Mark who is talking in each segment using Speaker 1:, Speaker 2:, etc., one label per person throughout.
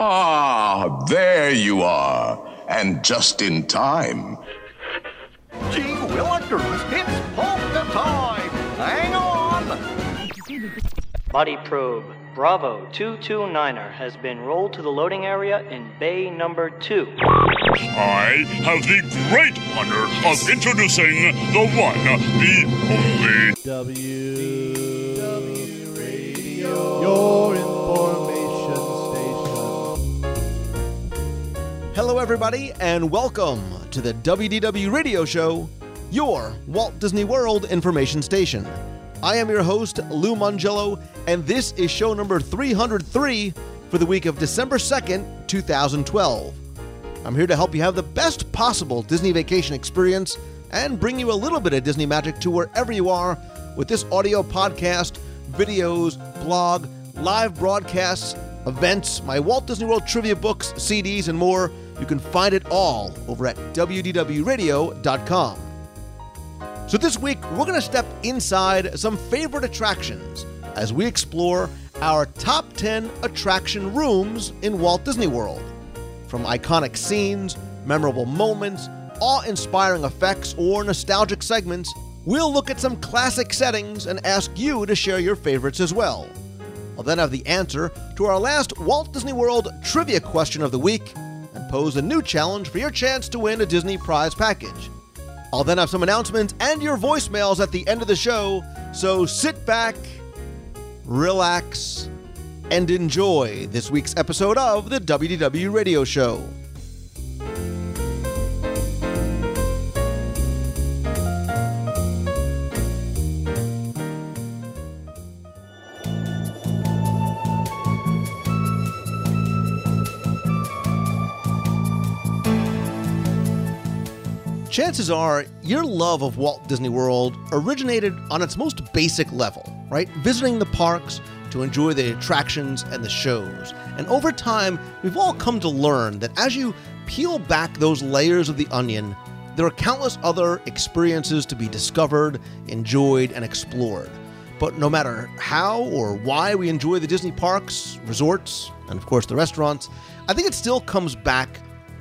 Speaker 1: Ah, there you are. And just in time.
Speaker 2: Gee Willikers, it's polka time! Hang on!
Speaker 3: Body probe Bravo 229er has been rolled to the loading area in bay number 2.
Speaker 4: I have the great honor of introducing the one, the only.
Speaker 5: W W Radio, your
Speaker 6: Hello, everybody, and welcome to the WDW Radio Show, your Walt Disney World information station. I am your host, Lou Mongello, and this is show number 303 for the week of December 2nd, 2012. I'm here to help you have the best possible Disney vacation experience and bring you a little bit of Disney magic to wherever you are with this audio podcast, videos, blog, live broadcasts, events, my Walt Disney World trivia books, CDs, and more. You can find it all over at WDWRadio.com. So this week, we're going to step inside some favorite attractions as we explore our top 10 attraction rooms in Walt Disney World. From iconic scenes, memorable moments, awe inspiring effects, or nostalgic segments, we'll look at some classic settings and ask you to share your favorites as well. I'll then have the answer to our last Walt Disney World trivia question of the week pose a new challenge for your chance to win a Disney prize package. I'll then have some announcements and your voicemails at the end of the show, so sit back, relax, and enjoy this week's episode of the WDW Radio Show. Chances are your love of Walt Disney World originated on its most basic level, right? Visiting the parks to enjoy the attractions and the shows. And over time, we've all come to learn that as you peel back those layers of the onion, there are countless other experiences to be discovered, enjoyed, and explored. But no matter how or why we enjoy the Disney parks, resorts, and of course the restaurants, I think it still comes back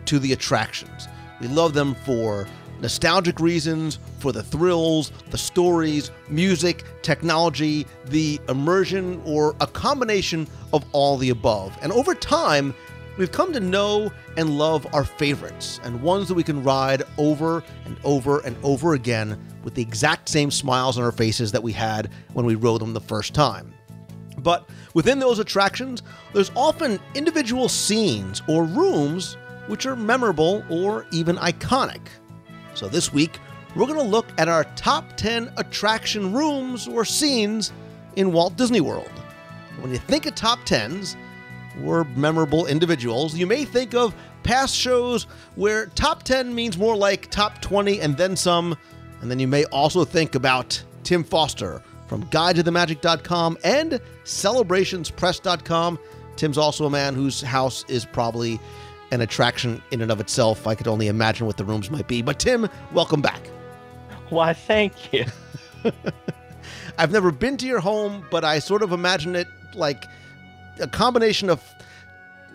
Speaker 6: to the attractions. We love them for nostalgic reasons, for the thrills, the stories, music, technology, the immersion, or a combination of all the above. And over time, we've come to know and love our favorites and ones that we can ride over and over and over again with the exact same smiles on our faces that we had when we rode them the first time. But within those attractions, there's often individual scenes or rooms which are memorable or even iconic. So this week, we're going to look at our top 10 attraction rooms or scenes in Walt Disney World. When you think of top 10s or memorable individuals, you may think of past shows where top 10 means more like top 20 and then some. And then you may also think about Tim Foster from GuideToTheMagic.com and CelebrationsPress.com. Tim's also a man whose house is probably an attraction in and of itself. I could only imagine what the rooms might be. But Tim, welcome back.
Speaker 7: Why, thank you.
Speaker 6: I've never been to your home, but I sort of imagine it like a combination of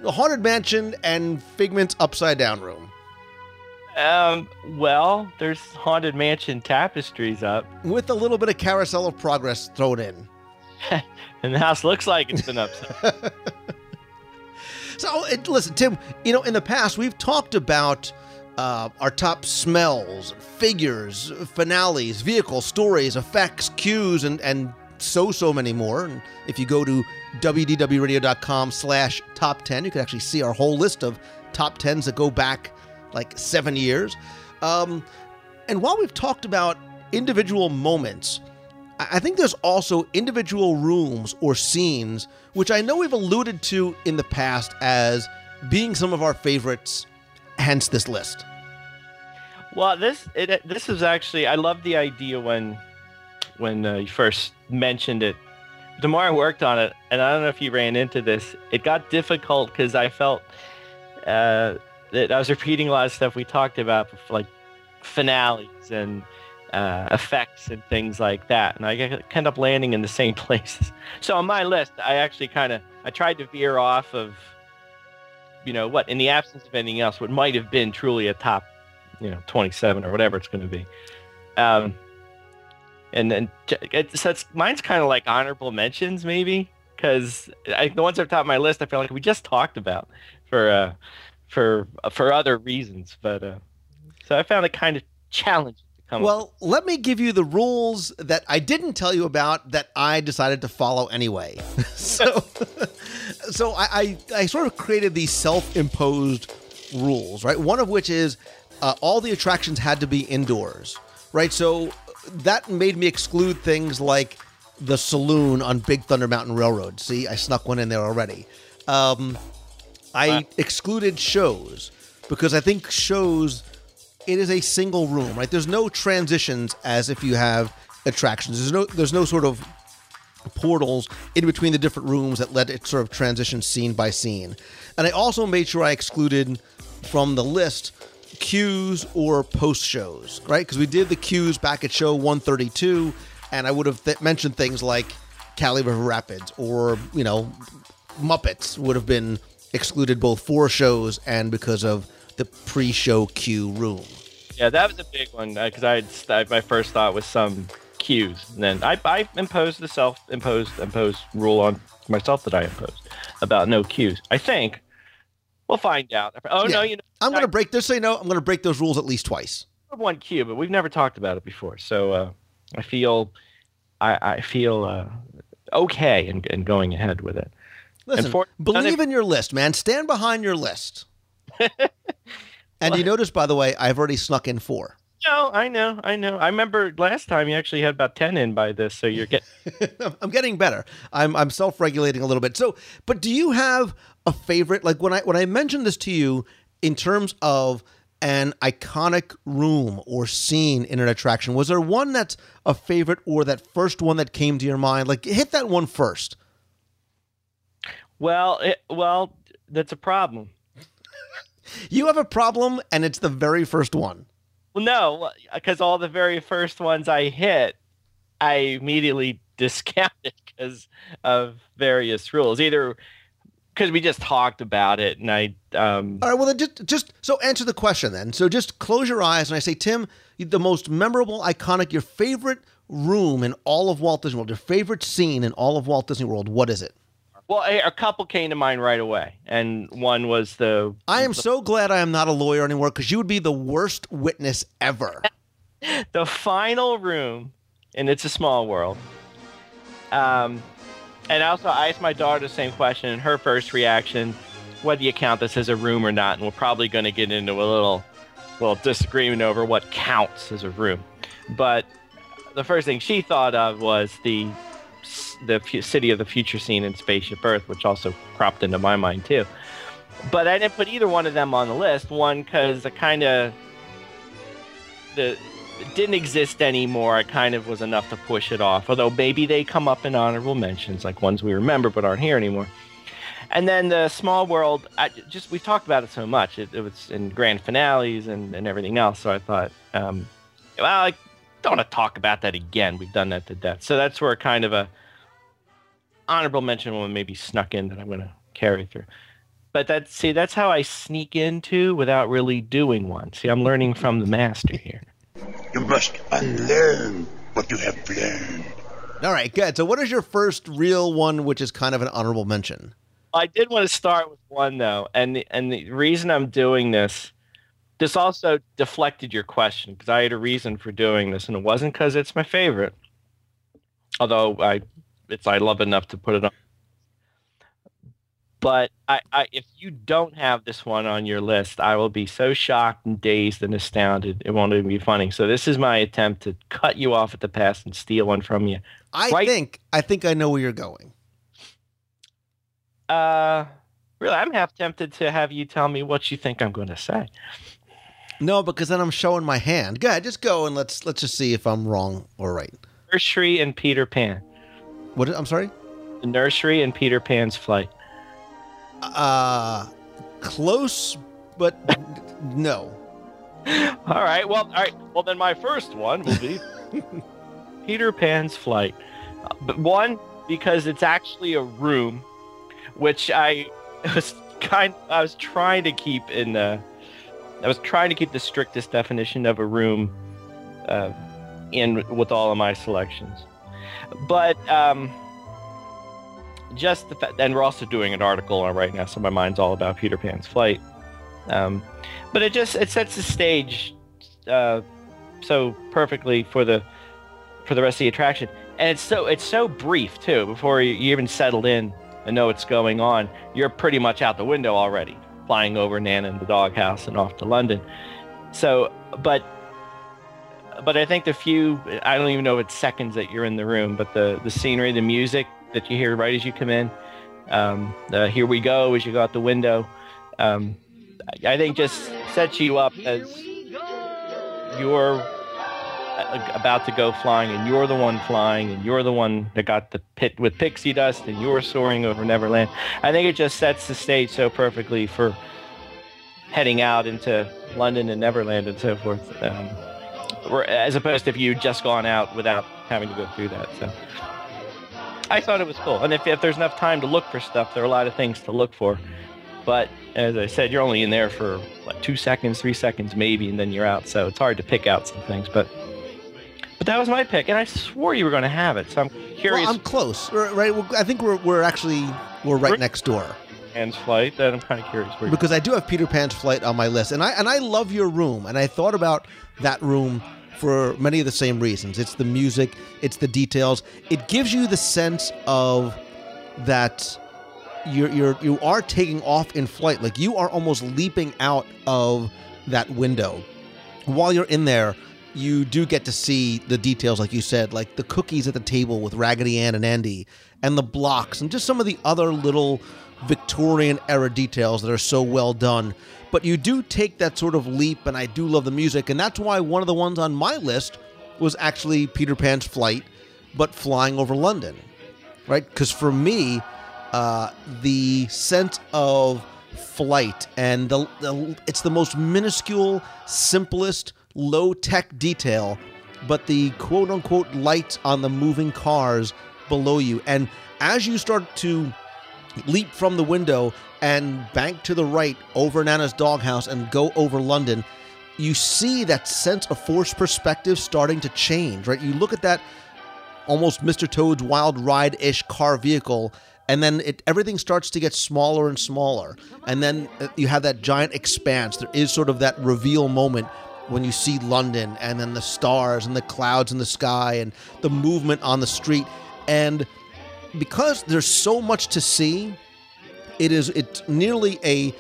Speaker 6: a haunted mansion and Figment's upside down room.
Speaker 7: Um, well, there's haunted mansion tapestries up,
Speaker 6: with a little bit of carousel of progress thrown in.
Speaker 7: and the house looks like it's been upside.
Speaker 6: So, it, listen, Tim, you know, in the past, we've talked about uh, our top smells, figures, finales, vehicles, stories, effects, cues, and, and so, so many more. And if you go to wdwradio.com slash top 10, you can actually see our whole list of top 10s that go back like seven years. Um, and while we've talked about individual moments, I think there's also individual rooms or scenes, which I know we've alluded to in the past as being some of our favorites, hence this list.
Speaker 7: well, this it, this is actually I love the idea when when uh, you first mentioned it. I worked on it, and I don't know if you ran into this, it got difficult because I felt uh, that I was repeating a lot of stuff we talked about, like finales and uh, effects and things like that, and I end up landing in the same places. So on my list, I actually kind of I tried to veer off of, you know, what in the absence of anything else, what might have been truly a top, you know, 27 or whatever it's going to be. Um, and then it, so it's, mine's kind of like honorable mentions maybe because the ones at the top of my list I feel like we just talked about for uh, for for other reasons, but uh, so I found it kind of challenging come.
Speaker 6: Well, let me give you the rules that I didn't tell you about that I decided to follow anyway. so, so I, I, I sort of created these self-imposed rules, right? One of which is uh, all the attractions had to be indoors, right? So that made me exclude things like the saloon on Big Thunder Mountain Railroad. See, I snuck one in there already. Um, I excluded shows because I think shows it is a single room, right? There's no transitions as if you have attractions. There's no there's no sort of portals in between the different rooms that let it sort of transition scene by scene. And I also made sure I excluded from the list cues or post shows, right? Because we did the cues back at show 132, and I would have th- mentioned things like Kali River Rapids or, you know, Muppets would have been excluded both for shows and because of the pre-show queue room.
Speaker 7: Yeah, that was a big one because I, I my first thought was some cues, and then I, I imposed the self-imposed imposed rule on myself that I imposed about no cues. I think we'll find out. Oh no,
Speaker 6: Yeah.
Speaker 7: you know,
Speaker 6: I'm going to break. Just say no. I'm going to break those rules at least twice.
Speaker 7: one cue, but we've never talked about it before, so uh, I feel I, I feel uh, okay in, in going ahead with it.
Speaker 6: Listen,
Speaker 7: for-
Speaker 6: believe in your list, man. Stand behind your list. and you notice, by the way, I've already snuck in four.
Speaker 7: No, I know, I know. I remember last time you actually had about ten in by this, so you're getting.
Speaker 6: I'm getting better. I'm I'm self-regulating a little bit. So, but do you have a favorite? Like when I when I mentioned this to you in terms of an iconic room or scene in an attraction, was there one that's a favorite or that first one that came to your mind? Like hit that one first.
Speaker 7: well, it, well, that's a problem.
Speaker 6: You have a problem, and it's the very first one.
Speaker 7: Well, no, because all the very first ones I hit, I immediately discounted because of various rules. Either because we just talked about it, and I, um,
Speaker 6: All right. Well, then just just so answer the question then. So just close your eyes and I say, Tim, the most memorable, iconic, your favorite room in all of Walt Disney World, your favorite scene in all of Walt Disney World. What is it?
Speaker 7: Well, a, a couple came to mind right away, and one was the
Speaker 6: I am so glad I am not a lawyer anymore because you would be the worst witness ever.
Speaker 7: the final room, and it's a small world. Um, and also I asked my daughter the same question, and her first reaction, "What do you count this as a room or not?" And we're probably going to get into a little, little disagreement over what counts as a room. But the first thing she thought of was the the city of the future scene in Spaceship Earth, which also cropped into my mind too. But I didn't put either one of them on the list. One because I kind of the didn't exist anymore. It kind of was enough to push it off. Although maybe they come up in honorable mentions, like ones we remember but aren't here anymore. And then the small world, I just we've talked about it so much. It, it was in grand finales and, and everything else. So I thought, um, well, I don't want to talk about that again. We've done that to death. So that's where kind of a honorable mention one maybe snuck in that I'm going to carry through. But that see, that's how I sneak into without really doing one. See, I'm learning from the master here.
Speaker 8: You must unlearn what you have learned.
Speaker 6: All right, good. So, what is your first real one, which is kind of an honorable mention?
Speaker 7: I did want to start with one though, and the, and the reason I'm doing this, this also deflected your question because I had a reason for doing this, and it wasn't because it's my favorite. Although I, it's I love enough to put it on. But I, I, if you don't have this one on your list, I will be so shocked and dazed and astounded. It won't even be funny. So this is my attempt to cut you off at the pass and steal one from you.
Speaker 6: I
Speaker 7: Right.
Speaker 6: think I think I know where you're going.
Speaker 7: Uh, really, I'm half tempted to have you tell me what you think I'm going to say.
Speaker 6: No, because then I'm showing my hand. Go ahead, just go and let's let's just see if I'm wrong or right.
Speaker 7: Nursery and Peter Pan.
Speaker 6: What? I'm sorry.
Speaker 7: The nursery and Peter Pan's flight.
Speaker 6: Uh, close, but no.
Speaker 7: all right. Well, all right. Well, then my first one will be Peter Pan's flight. Uh, But one because it's actually a room, which I was kind. I was trying to keep in. Uh, I was trying to keep the strictest definition of a room uh, in with all of my selections. But um, just the fact, and we're also doing an article on right now, so my mind's all about Peter Pan's flight. Um, but it just it sets the stage uh, so perfectly for the for the rest of the attraction, and it's so it's so brief too. Before you, you even settled in and know what's going on, you're pretty much out the window already, flying over Nana and the doghouse and off to London. So, but but I think the few I don't even know if it's seconds that you're in the room, but the the scenery, the music that you hear right as you come in, um, the "Here we go" as you go out the window, um, I think just sets you up as you're uh, about to go flying, and you're the one flying, and you're the one that got the pit with pixie dust, and you're soaring over Neverland. I think it just sets the stage so perfectly for heading out into London and Neverland and so forth. Um, as opposed to if you just gone out without having to go through that. So I thought it was cool. And if, if there's enough time to look for stuff, there are a lot of things to look for. But as I said, you're only in there for what two seconds, three seconds maybe, and then you're out. So it's hard to pick out some things. But but that was my pick, and I swore you were going to have it. So I'm curious.
Speaker 6: Well, I'm close, right? Well, I think we're we're actually we're right next door
Speaker 7: Pan's flight. That I'm kind of curious.
Speaker 6: Because I do have Peter Pan's flight on my list, and I and I love your room, and I thought about that room for many of the same reasons. It's the music, it's the details. It gives you the sense of that you're you're you are taking off in flight, like you are almost leaping out of that window. While you're in there, you do get to see the details, like you said, like the cookies at the table with Raggedy Ann and Andy, and the blocks, and just some of the other little Victorian era details that are so well done. But you do take that sort of leap, and I do love the music, and that's why one of the ones on my list was actually Peter Pan's flight, but flying over London, right? Because for me, uh, the sense of flight and the, the it's the most minuscule, simplest, low tech detail, but the quote unquote lights on the moving cars below you, and as you start to leap from the window and bank to the right over Nana's doghouse and go over London, you see that sense of forced perspective starting to change, right? You look at that almost Mr. Toad's Wild Ride ish car vehicle, and then it everything starts to get smaller and smaller, and then uh, you have that giant expanse. There is sort of that reveal moment when you see London, and then the stars and the clouds in the sky, and the movement on the street, and because there's so much to see, it is it's nearly a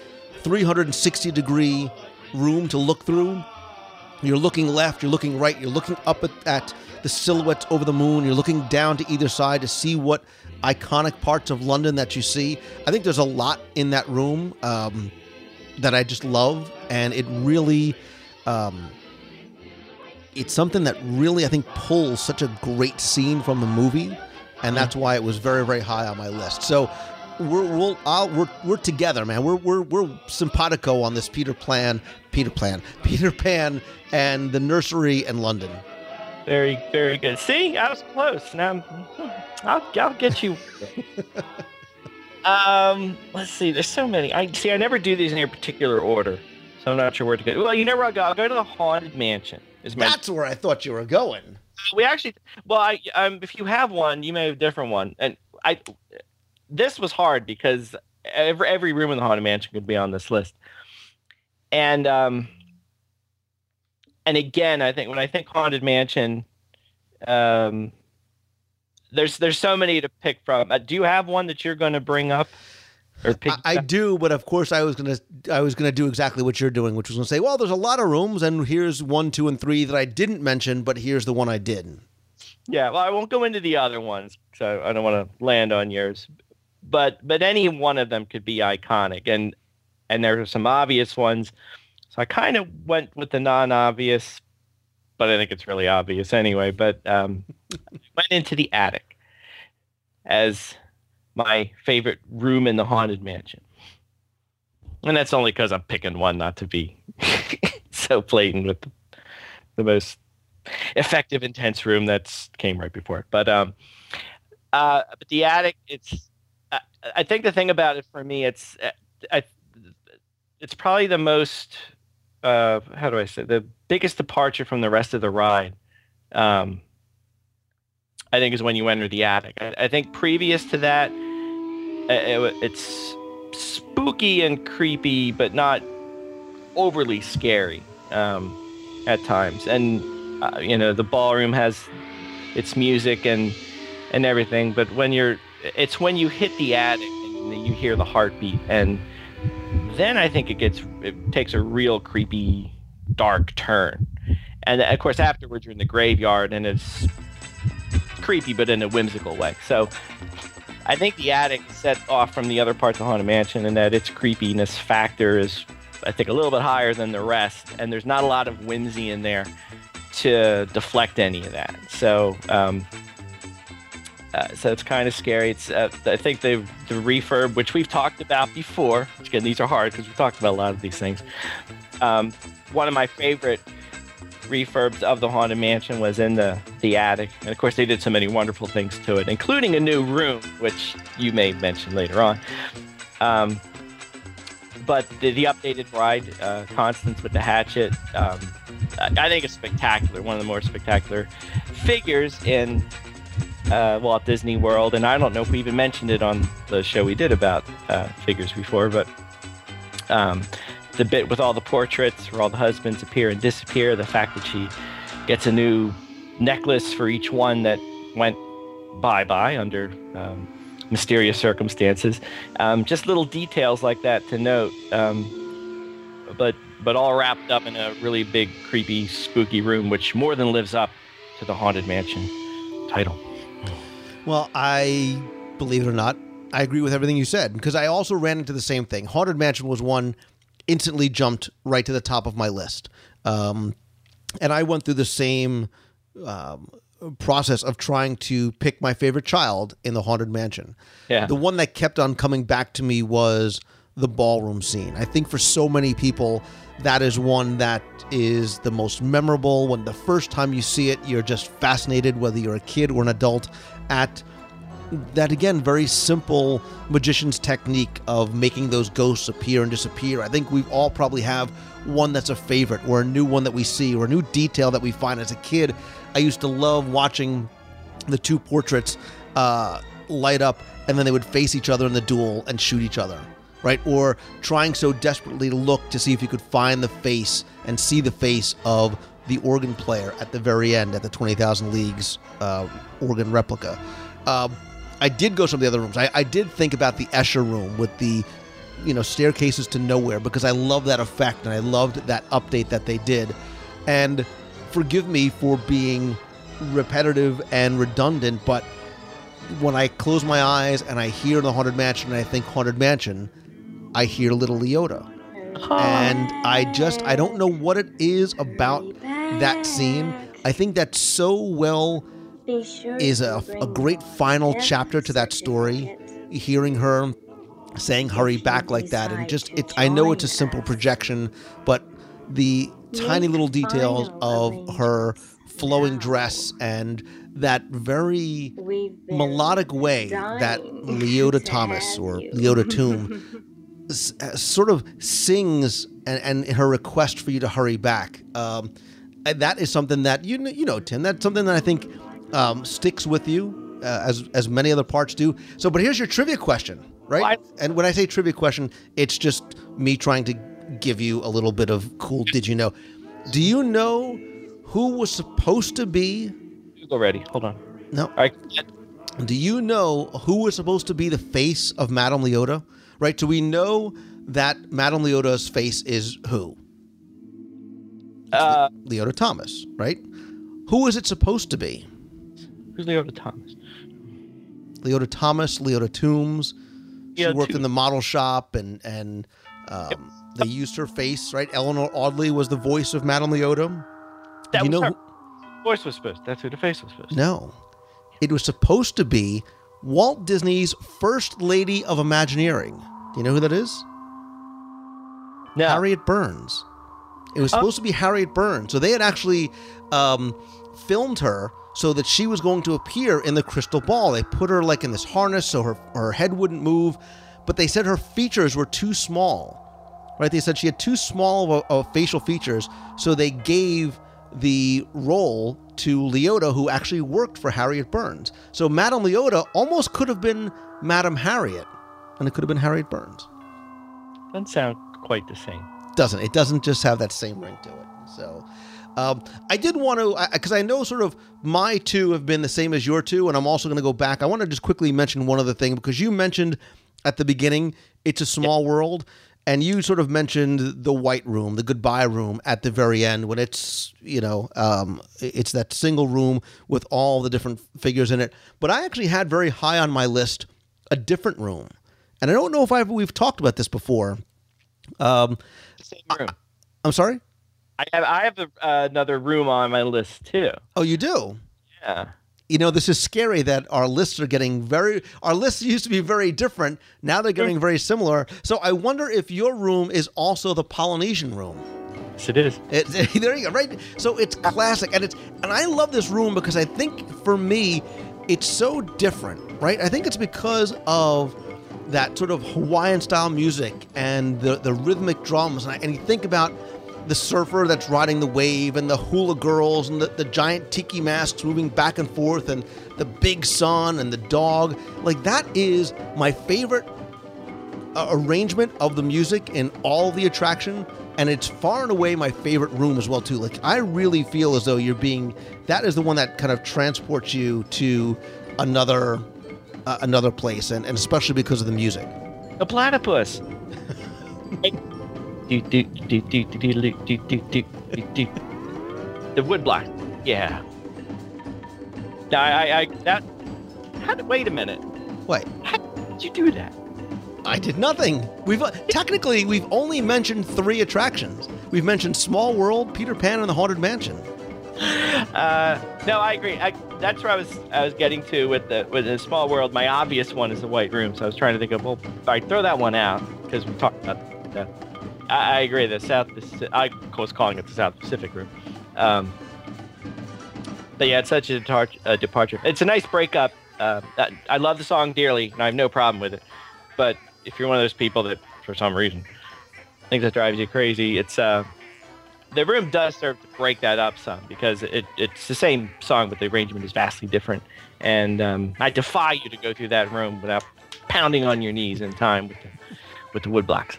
Speaker 6: 360 degree room to look through. You're looking left, you're looking right, you're looking up at, at the silhouettes over the moon, you're looking down to either side to see what iconic parts of London that you see. I think there's a lot in that room um, that I just love, and it really. Um, it's something that really I think pulls such a great scene from the movie, and that's why it was very very high on my list. So we're we'll, I'll, we're we're together, man. We're we're we're simpatico on this Peter Plan, Peter Plan, Peter Pan, and the nursery in London.
Speaker 7: Very, very good. See, I was close. Now, I'll, I'll get you. um, let's see. There's so many. I see. I never do these in any particular order, so I'm not sure where to go. Well, you know where I'll go. I'll go to the haunted mansion. Is my
Speaker 6: That's where I thought you were going.
Speaker 7: We actually? Well, I um, if you have one, you may have a different one. And I, this was hard because every every room in the haunted mansion could be on this list. And um, and again, I think when I think haunted mansion, um, there's there's so many to pick from. Uh, do you have one that you're going to bring up? Or pick?
Speaker 6: I, I do, but of course I was gonna I was gonna do exactly what you're doing, which was gonna say, well, there's a lot of rooms, and here's one, two, and three that I didn't mention, but here's the one I did.
Speaker 7: Yeah, well, I won't go into the other ones, so I don't want to land on yours. But but any one of them could be iconic, and and there are some obvious ones. So I kind of went with the non-obvious, but I think it's really obvious anyway. But um, went into the attic as my favorite room in the haunted mansion, and that's only because I'm picking one, not to be. so blatant with the, the most effective intense room that's came right before it. But um, uh, but the attic, it's I, I think the thing about it for me, it's uh, I, it's probably the most uh, how do I say the biggest departure from the rest of the ride. Um, I think is when you enter the attic. I, I think previous to that, it, it's spooky and creepy, but not overly scary um, at times. And uh, you know, the ballroom has its music and and everything, but when you're, it's when you hit the attic and you hear the heartbeat, and then I think it gets, it takes a real creepy, dark turn. And of course, afterwards you're in the graveyard, and it's creepy, but in a whimsical way. So I think the attic is set off from the other parts of Haunted Mansion, and that its creepiness factor is, I think, a little bit higher than the rest. And there's not a lot of whimsy in there to deflect any of that. So, um, uh, so it's kind of scary. It's uh, I think the the refurb, which we've talked about before. Again, these are hard because we've talked about a lot of these things. Um, one of my favorite refurbs of the haunted mansion was in the the attic, and of course they did so many wonderful things to it, including a new room, which you may mention later on. Um, but the, the updated ride, uh, Constance with the hatchet, um, I think it's spectacular. One of the more spectacular figures in uh, Walt Disney World, and I don't know if we even mentioned it on the show we did about uh, figures before, but um, the bit with all the portraits where all the husbands appear and disappear, the fact that she gets a new necklace for each one that went bye bye under um, mysterious circumstances, um, just little details like that to note. Um, but but all wrapped up in a really big, creepy, spooky room, which more than lives up to the Haunted Mansion title.
Speaker 6: Well, I believe it or not, I agree with everything you said because I also ran into the same thing. Haunted Mansion was one instantly jumped right to the top of my list, um, and I went through the same um, process of trying to pick my favorite child in the Haunted Mansion.
Speaker 7: Yeah.
Speaker 6: The one that kept on coming back to me was the ballroom scene. I think for so many people, that is one that is the most memorable. When the first time you see it, you're just fascinated, whether you're a kid or an adult, at that again very simple magician's technique of making those ghosts appear and disappear. I think we all probably have one that's a favorite or a new one that we see or a new detail that we find as a kid. I used to love watching the two portraits uh, light up and then they would face each other in the duel and shoot each other. Right, or trying so desperately to look to see if you could find the face and see the face of the organ player at the very end at the 20,000 Leagues uh, organ replica. Um, I did go some of the other rooms. I, I did think about the Escher room with the, you know, staircases to nowhere because I love that effect and I loved that update that they did. And forgive me for being repetitive and redundant, but when I close my eyes and I hear the Haunted Mansion and I think Haunted Mansion, I hear Little Leota. And I just, I don't know what it is about that scene. I think that's so well is a, a great final chapter to that story. Hearing her saying hurry back like that and just it I know it's a simple projection, but the tiny little details of her flowing dress and that very melodic way that Leota Thomas or Leota Tomb s- uh, sort of sings and, and her request for you to hurry back. Um, that is something that you you know, Tim. That's something that I think um, sticks with you uh, as as many other parts do. So, but here's your trivia question, right?
Speaker 7: What?
Speaker 6: And when I say trivia question, it's just me trying to give you a little bit of cool. Did you know? Do you know who was supposed to be?
Speaker 7: Google ready. Hold on.
Speaker 6: No.
Speaker 7: All right.
Speaker 6: Do you know who was supposed to be the face of Madame Leota? Right? Do we know that Madame Leota's face is who?
Speaker 7: Uh,
Speaker 6: Leota Thomas, right? Who is it supposed to be?
Speaker 7: Who's Leota Thomas?
Speaker 6: Leota Thomas, Leota Toombs. She
Speaker 7: Yeah,
Speaker 6: worked
Speaker 7: Toombs.
Speaker 6: in the model shop, and and um, they used her face, right? Eleanor Audley was the voice of Madame Leota.
Speaker 7: That
Speaker 6: you
Speaker 7: was
Speaker 6: know?
Speaker 7: her. Voice was supposed. That's who the face was supposed.
Speaker 6: No, it was supposed to be Walt Disney's first lady of Imagineering. Do you know who that is?
Speaker 7: No.
Speaker 6: Harriet Burns. It was supposed to be Harriet Burns. So they had actually um, filmed her so that she was going to appear in the crystal ball. They put her like in this harness so her her head wouldn't move, but they said her features were too small. Right? They said she had too small of, of facial features, so they gave the role to Leota, who actually worked for Harriet Burns. So Madame Leota almost could have been Madame Harriet, and it could have been Harriet Burns.
Speaker 7: Doesn't sound quite the same.
Speaker 6: Doesn't it? Doesn't just have that same ring to it. Um, I did want to, because I, I know sort of my two have been the same as your two, and I'm also going to go back. I want to just quickly mention one other thing because you mentioned at the beginning it's a small world, and you sort of mentioned the white room, the goodbye room at the very end when it's you know um, it's that single room with all the different figures in it. But I actually had very high on my list a different room, and I don't know if I've we've talked about this before. Um,
Speaker 7: Same room.
Speaker 6: I'm sorry.
Speaker 7: I have I have a, uh, another room on my list too.
Speaker 6: Oh, you do.
Speaker 7: Yeah.
Speaker 6: you know, this is scary that our lists are getting very, our lists used to be very different. Now they're getting very similar. So I wonder if your room is also the Polynesian room.
Speaker 7: Yes, it is.
Speaker 6: It, there you go, right? So it's classic, and it's and I love this room because I think for me, it's so different, right? I think it's because of that sort of Hawaiian style music and the the rhythmic drums, and, I, and you think about the surfer that's riding the wave and the hula girls and the, the giant tiki masks moving back and forth and the big sun and the dog. Like that is my favorite uh, arrangement of the music in all the attraction and it's far and away my favorite room as well too. Like i really feel as though you're being that is the one that kind of transports you to another uh, another place and, and especially because of the music.
Speaker 7: The platypus. The woodblock. Yeah. No, I, I, I that. How did, wait a minute.
Speaker 6: wait
Speaker 7: How did you do that?
Speaker 6: i did nothing we've uh, technically we've only mentioned three attractions we've mentioned small world peter pan and the haunted mansion
Speaker 7: Uh, no, I agree. I, that's where I was. I was getting to with the with the small world. My obvious one is the white room. So I was trying to think of well, I throw that one out because we talked about that. I, I agree. The South. Paci- I was calling it the South Pacific room. Um, but yeah, it's such a, detar- a departure. It's a nice breakup. Uh, I, I love the song dearly, and I have no problem with it. But if you're one of those people that, for some reason, thinks that drives you crazy, it's uh, the room does serve to break that up some because it, it's the same song, but the arrangement is vastly different. And um, I defy you to go through that room without pounding on your knees in time with the, with the wood blocks.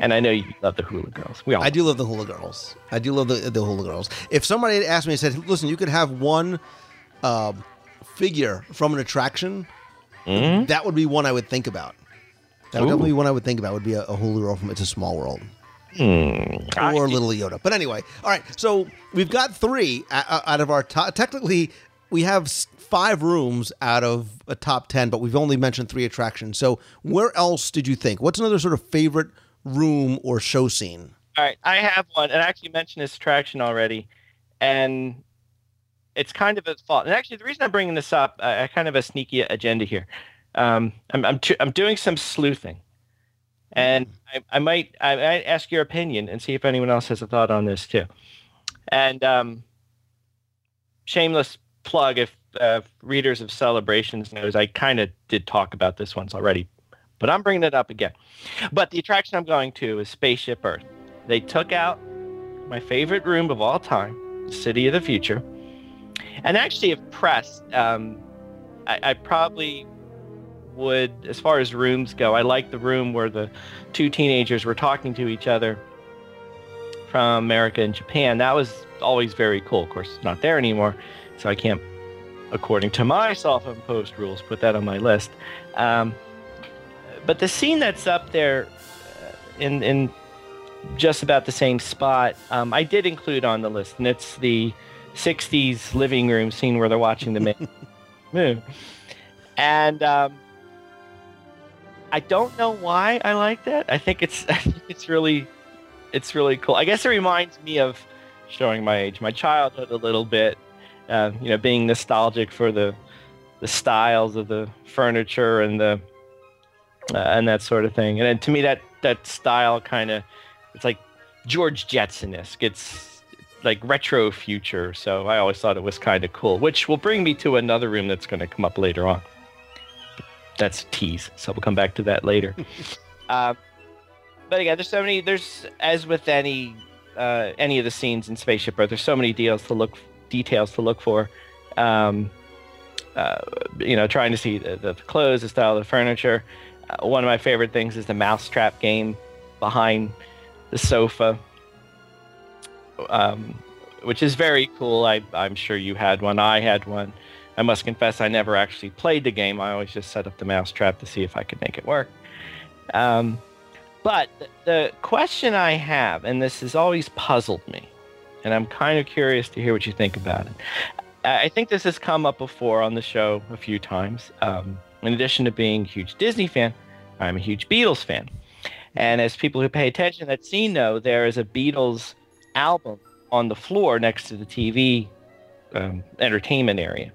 Speaker 7: And I know you love the hula girls. We all
Speaker 6: I do love the hula girls. I do love the, the hula girls. If somebody had asked me and said, "Listen, you could have one um, figure from an attraction,"
Speaker 7: Mhm.
Speaker 6: that would be one I would think about. That would
Speaker 7: Ooh.
Speaker 6: definitely be one I would think about. Would be a, a hula girl from It's a Small World.
Speaker 7: I-
Speaker 6: or Little Leota. But anyway, all right. So we've got three uh, uh, out of our top. Technically, we have five rooms out of a top ten, but we've only mentioned three attractions. So where else did you think? What's another sort of favorite room or show scene?
Speaker 7: All right, I have one, and I actually mentioned this attraction already, and it's kind of its fault. And actually, the reason I'm bringing this up, I, I kind of have a sneaky agenda here. Um, I'm I'm, tr- I'm doing some sleuthing, and I, I might I might ask your opinion and see if anyone else has a thought on this too. And um, shameless plug if uh, readers of Celebrations knows, I kind of did talk about this once already, but I'm bringing it up again. But the attraction I'm going to is Spaceship Earth. They took out my favorite room of all time, City of the Future. And actually, if pressed, um, I, I probably would, as far as rooms go, I like the room where the two teenagers were talking to each other from America and Japan. That was always very cool. Of course, it's not there anymore, so I can't, according to my self-imposed rules, put that on my list. Um, but the scene that's up there uh, in in just about the same spot, um, I did include on the list, and it's the '60s living room scene where they're watching the moon. And um, I don't know why I like that. I think it's I think it's really it's really cool. I guess it reminds me of showing my age, my childhood a little bit. Uh, you know, being nostalgic for the the styles of the furniture and the uh, and that sort of thing. And then to me, that that style kind of it's like George Jetson-esque. It's like retro future, so I always thought it was kind of cool. Which will bring me to another room that's going to come up later on. That's a tease, so we'll come back to that later. uh, but again, there's so many. There's as with any uh, any of the scenes in Spaceship Earth, there's so many deals to look details to look for. Um, uh, you know, trying to see the, the clothes, the style of the furniture. Uh, one of my favorite things is the mousetrap game behind the sofa, um, which is very cool. I, I'm sure you had one. I had one. I must confess, I never actually played the game. I always just set up the mousetrap to see if I could make it work. Um, but the question I have, and this has always puzzled me, and I'm kind of curious to hear what you think about it. I I think this has come up before on the show a few times. Um, in addition to being a huge Disney fan, I'm a huge Beatles fan. And as people who pay attention that scene know, there is a Beatles album on the floor next to the TV um, entertainment area.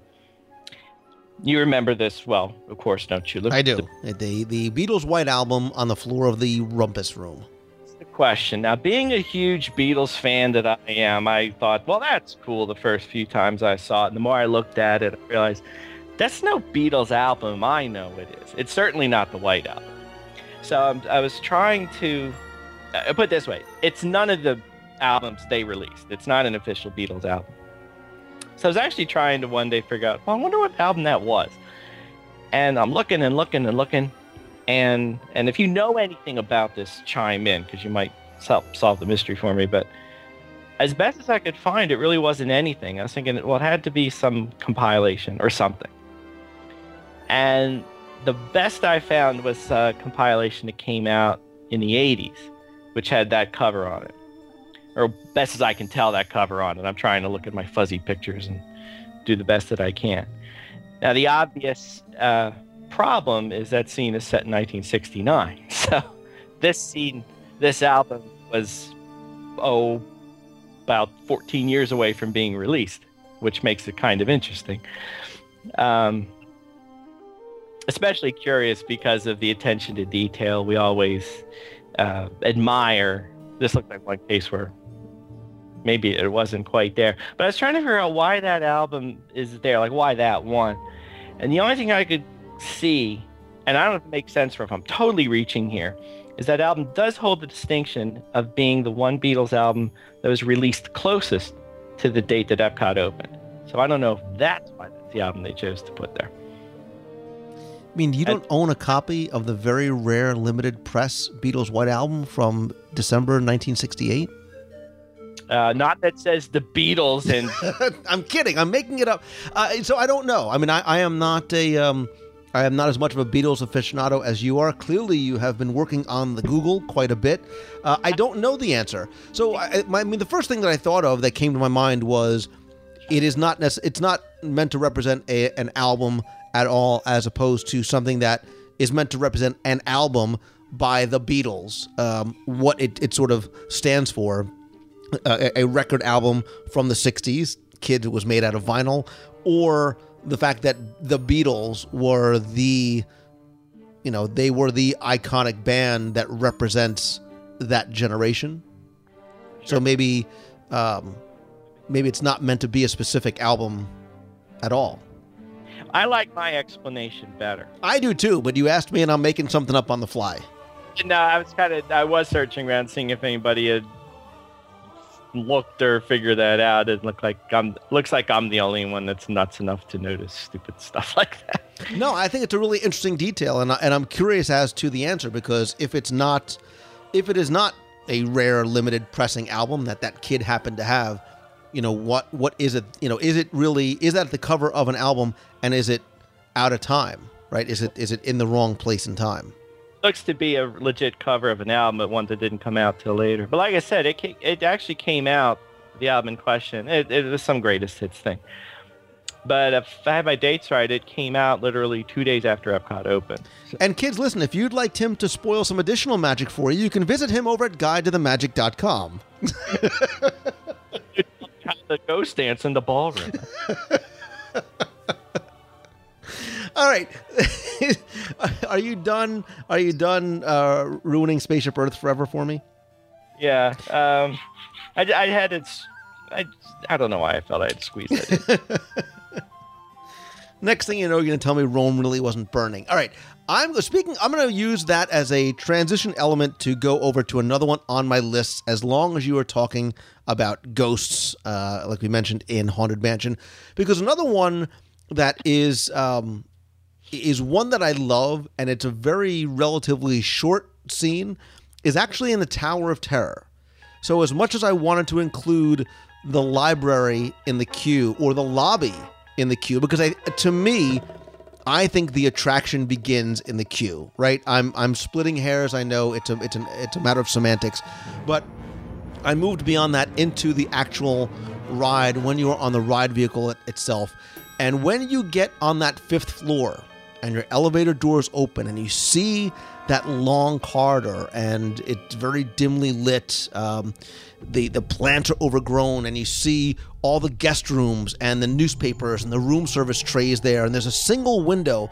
Speaker 7: You remember this well, of course, don't you? Look
Speaker 6: I do.
Speaker 7: the
Speaker 6: The the Beatles White Album on the floor of the Rumpus Room.
Speaker 7: the question. Now, being a huge Beatles fan that I am, I thought, well, that's cool the first few times I saw it. And the more I looked at it, I realized that's no Beatles album I know it is. It's certainly not the White Album. So um, I was trying to uh, put this way it's none of the albums they released, it's not an official Beatles album. So I was actually trying to one day figure out, well, I wonder what album that was. And I'm looking and looking and looking and and if you know anything about this chime in because you might help solve the mystery for me but as best as i could find it really wasn't anything i was thinking well it had to be some compilation or something and the best i found was a compilation that came out in the 80s which had that cover on it or best as i can tell that cover on it i'm trying to look at my fuzzy pictures and do the best that i can now the obvious uh, problem is that scene is set in 1969. So this scene, this album was oh about 14 years away from being released, which makes it kind of interesting. Um, especially curious because of the attention to detail. We always uh, admire. This looked like one case where maybe it wasn't quite there. But I was trying to figure out why that album is there, like why that one. And the only thing I could see, and I don't know if it makes sense or if I'm totally reaching here, is that album does hold the distinction of being the one Beatles album that was released closest to the date that Epcot opened. So I don't know if that's why that's the album they chose to put there.
Speaker 6: I mean, you don't own a copy of the very rare limited press Beatles White Album from December 1968?
Speaker 7: Uh, not that says the Beatles and
Speaker 6: I'm kidding. I'm making it up. Uh, so I don't know. I mean, I, I am not a. Um, I am not as much of a Beatles aficionado as you are. Clearly, you have been working on the Google quite a bit. Uh, I don't know the answer. So, I, I mean, the first thing that I thought of that came to my mind was, it is not necess- It's not meant to represent a, an album at all, as opposed to something that is meant to represent an album by the Beatles. Um, what it, it sort of stands for. A, a record album from the 60s kid was made out of vinyl or the fact that the beatles were the you know they were the iconic band that represents that generation. So maybe um maybe it's not meant to be a specific album at all
Speaker 7: I like my explanation better.
Speaker 6: i do too but you asked me and i'm making something up on the fly
Speaker 7: No, uh, I was kind of I was searching around seeing if anybody had looked or figured that out. It looked like I'm looks like I'm the only one that's nuts enough to notice stupid stuff like that.
Speaker 6: No, I think it's a really interesting detail, and I, and I'm curious as to the answer because if it's not, if it is not a rare limited pressing album that that kid happened to have, you know what what is it? You know, is it really is that the cover of an album, and is it out of time? Right? Is it is it in the wrong place and time?
Speaker 7: Looks to be a legit cover of an album, but one that didn't come out till later. But like I said, it it actually came out the album in question. It, it was some greatest hits thing. But if I have my dates right, it came out literally two days after Epcot opened. So,
Speaker 6: And kids, listen, if you'd like Tim to spoil some additional magic for you, you can visit him over at guidetothemagic.com.
Speaker 7: the ghost dance in the ballroom.
Speaker 6: All right. Are you done? Are you done uh, ruining Spaceship Earth forever for me?
Speaker 7: Yeah. Um, I, I had it. I don't know why I felt I had to squeeze it.
Speaker 6: Next thing you know, you're going to tell me Rome really wasn't burning. All right, I'm speaking. I'm going to use that as a transition element to go over to another one on my list. As long as you are talking about ghosts, uh, like we mentioned in Haunted Mansion, because another one that is um, is one that I love, and it's a very relatively short scene, is actually in the Tower of Terror. So as much as I wanted to include the library in the queue or the lobby in the queue, because I to me, I think the attraction begins in the queue, right? I'm I'm splitting hairs. I know it's a it's an it's a matter of semantics, but I moved beyond that into the actual ride when you're on the ride vehicle itself. And when you get on that fifth floor and your elevator doors open and you see that long corridor and it's very dimly lit, um, the, the plants are overgrown and you see all the guest rooms and the newspapers and the room service trays there. And there's a single window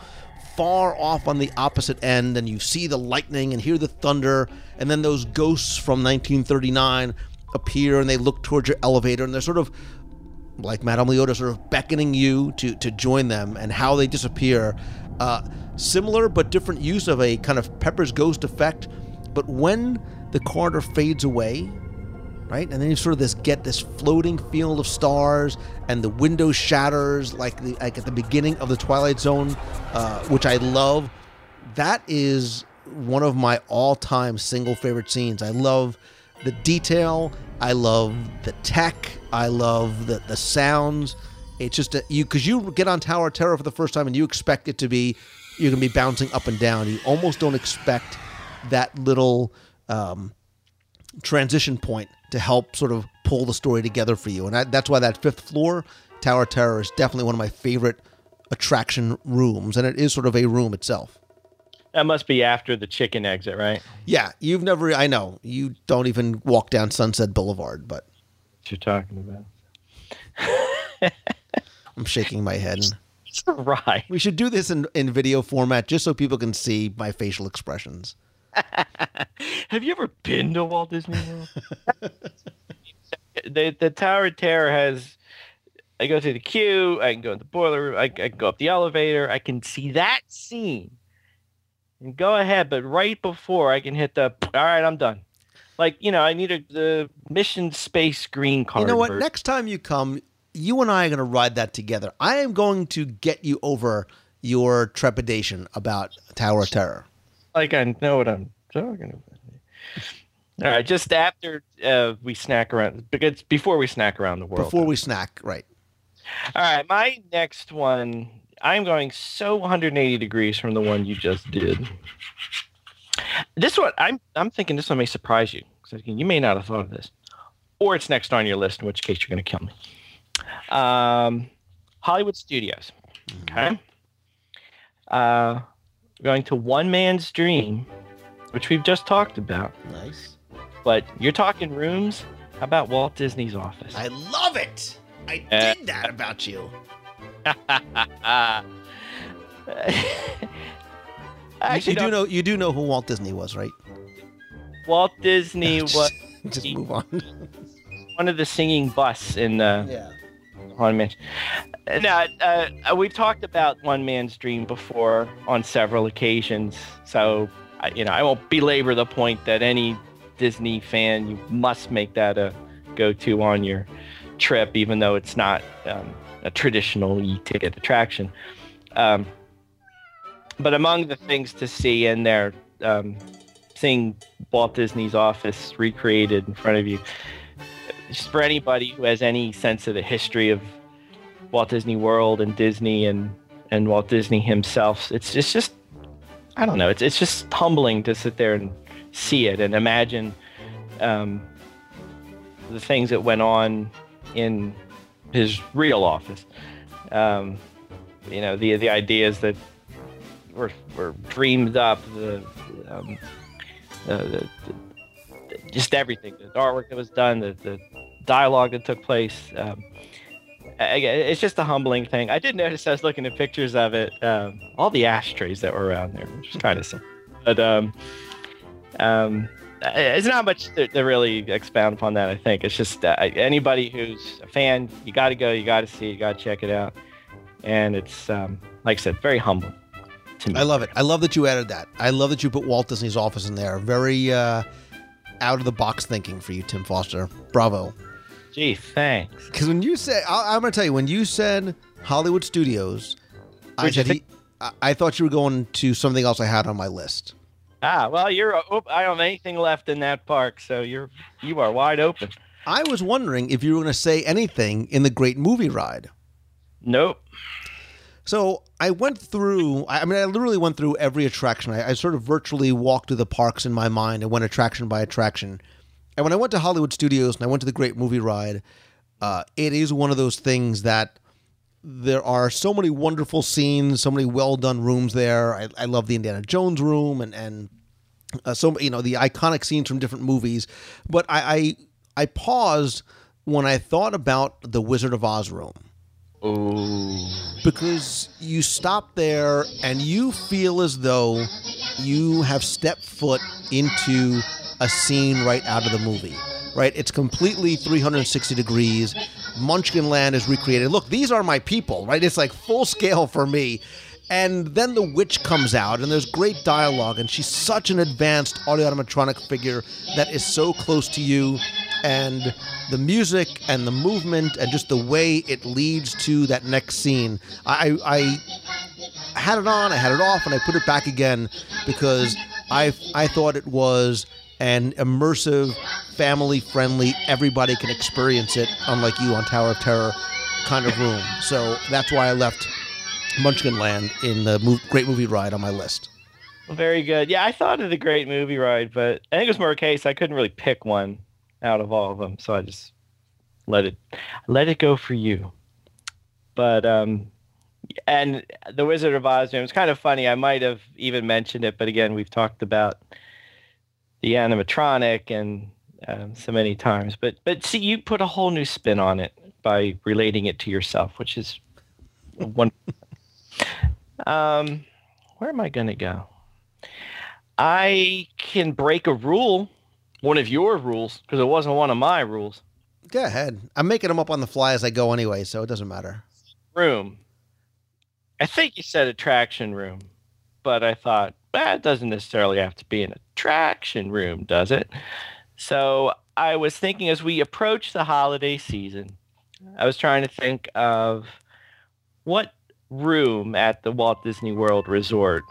Speaker 6: far off on the opposite end and you see the lightning and hear the thunder and then those ghosts from 1939 appear and they look towards your elevator and they're sort of like Madame Leota sort of beckoning you to to join them and how they disappear uh, similar but different use of a kind of Pepper's ghost effect but when the corridor fades away right? And then you sort of this get this floating field of stars, and the window shatters like the like at the beginning of the Twilight Zone, uh, which I love. That is one of my all-time single favorite scenes. I love the detail. I love the tech. I love the the sounds. It's just a, you because you get on Tower Terror for the first time and you expect it to be you're gonna be bouncing up and down. You almost don't expect that little. Um, transition point to help sort of pull the story together for you. And I, that's why that fifth floor, Tower Terror, is definitely one of my favorite attraction rooms. And it is sort of a room itself.
Speaker 7: that must be after the chicken exit, right?
Speaker 6: Yeah, you've never, I know, you don't even walk down Sunset Boulevard, but
Speaker 7: What you're talking about.
Speaker 6: I'm shaking my head.
Speaker 7: Ride.
Speaker 6: We should do this in, in video format just so people can see my facial expressions.
Speaker 7: Have you ever been to Walt Disney World? the the Tower of Terror has. I go through the queue. I can go in the boiler room. I, I can go up the elevator. I can see that scene. And go ahead, but right before I can hit the. All right, I'm done. Like you know, I need a the mission space green card.
Speaker 6: You know what?
Speaker 7: version.
Speaker 6: Next time you come, you and I are going to ride that together. I am going to get you over your trepidation about Tower of Terror.
Speaker 7: like I know what I'm talking about. All right, just after uh, we snack around, because before we snack around the world.
Speaker 6: Before we snack, right.
Speaker 7: All right, my next one, I'm going so 180 degrees from the one you just did. This one, I'm I'm thinking this one may surprise you because you may not have thought of this, or it's next on your list, in which case you're going to kill me. Um, Hollywood Studios. Okay. Uh, going to One Man's Dream, which we've just talked about,
Speaker 6: Nice.
Speaker 7: but you're talking rooms. How about Walt Disney's office?
Speaker 6: I love it. I
Speaker 7: Uh,
Speaker 6: did that about you.
Speaker 7: Actually,
Speaker 6: you do know you do know who Walt Disney was, right?
Speaker 7: Walt Disney was
Speaker 6: Just move on.
Speaker 7: one of the singing bus in the
Speaker 6: yeah.
Speaker 7: Haunted Mansion. Now, uh, uh, we talked about One Man's Dream before on several occasions, so you know I won't belabor the point that any Disney fan you must make that a go-to on your trip, even though it's not um, a traditional e-ticket attraction. Um, but among the things to see in there, um, seeing Walt Disney's office recreated in front of you, just for anybody who has any sense of the history of Walt Disney World and Disney and and Walt Disney himself, it's it's just I don't know, it's it's just humbling to sit there and see it and imagine um, the things that went on in his real office. Um, you know, the the ideas that were were dreamed up, the, um, uh, the, the, just everything, the artwork that was done, the, the dialogue that took place. Um, I- it's just a humbling thing. I did notice I was looking at pictures of it, um, all the ashtrays that were around there, which was kind of sad. But um, um, it's not much to, to really expound upon that. I think it's just uh, anybody who's a fan, you got to go, you got to see, you got to check it out, and it's um, like I said, very humble to me.
Speaker 6: I love it. I love that you added that. I love that you put Walt Disney's office in there. Very uh, out of the box thinking for you, Tim Foster. Bravo.
Speaker 7: Gee, thanks.
Speaker 6: Because when you said, I, I'm going to tell you, when you said Hollywood Studios, I said he, I, I thought you were going to something else I had on my list.
Speaker 7: Ah, well, you're. I don't have anything left in that park, so you're you are wide open.
Speaker 6: I was wondering if you were going to say anything in the Great Movie Ride.
Speaker 7: Nope.
Speaker 6: So I went through. I I mean, I literally went through every attraction. I, I sort of virtually walked through the parks in my mind and went attraction by attraction. And when I went to Hollywood Studios and I went to the Great Movie Ride, uh, it is one of those things that there are so many wonderful scenes, so many well done rooms there. I, I love the Indiana Jones room and and uh, so you know the iconic scenes from different movies. But I, I I paused when I thought about the Wizard of Oz room Oh. because you stop there and you feel as though you have stepped foot into a scene right out of the movie. Right? It's completely 360 degrees. Munchkin Land is recreated. Look, these are my people, right? It's like full scale for me. And then the witch comes out, and there's great dialogue, and she's such an advanced audio animatronic figure that is so close to you. And the music and the movement and just the way it leads to that next scene. I, I had it on, I had it off, and I put it back again because I I thought it was an immersive, family friendly, everybody can experience it, unlike you on Tower of Terror kind of room. So that's why I left Munchkin Land in the mov- Great Movie Ride on my list.
Speaker 7: Very good. Yeah, I thought of the great movie ride, but I think it was more a case I couldn't really pick one out of all of them, so I just let it let it go for you. But um and the Wizard of Oz, it was kind of funny. I might have even mentioned it, but again, we've talked about the animatronic and um, so many times. But but see, you put a whole new spin on it by relating it to yourself, which is one. um, where am I going to go? I can break a rule, one of your rules, because it wasn't one of my rules.
Speaker 6: Go ahead. I'm making them up on the fly as I go anyway, so it doesn't matter.
Speaker 7: Room. I think you said attraction room, but I thought that doesn't necessarily have to be an attraction room, does it? So I was thinking as we approach the holiday season, I was trying to think of what room at the Walt Disney World Resort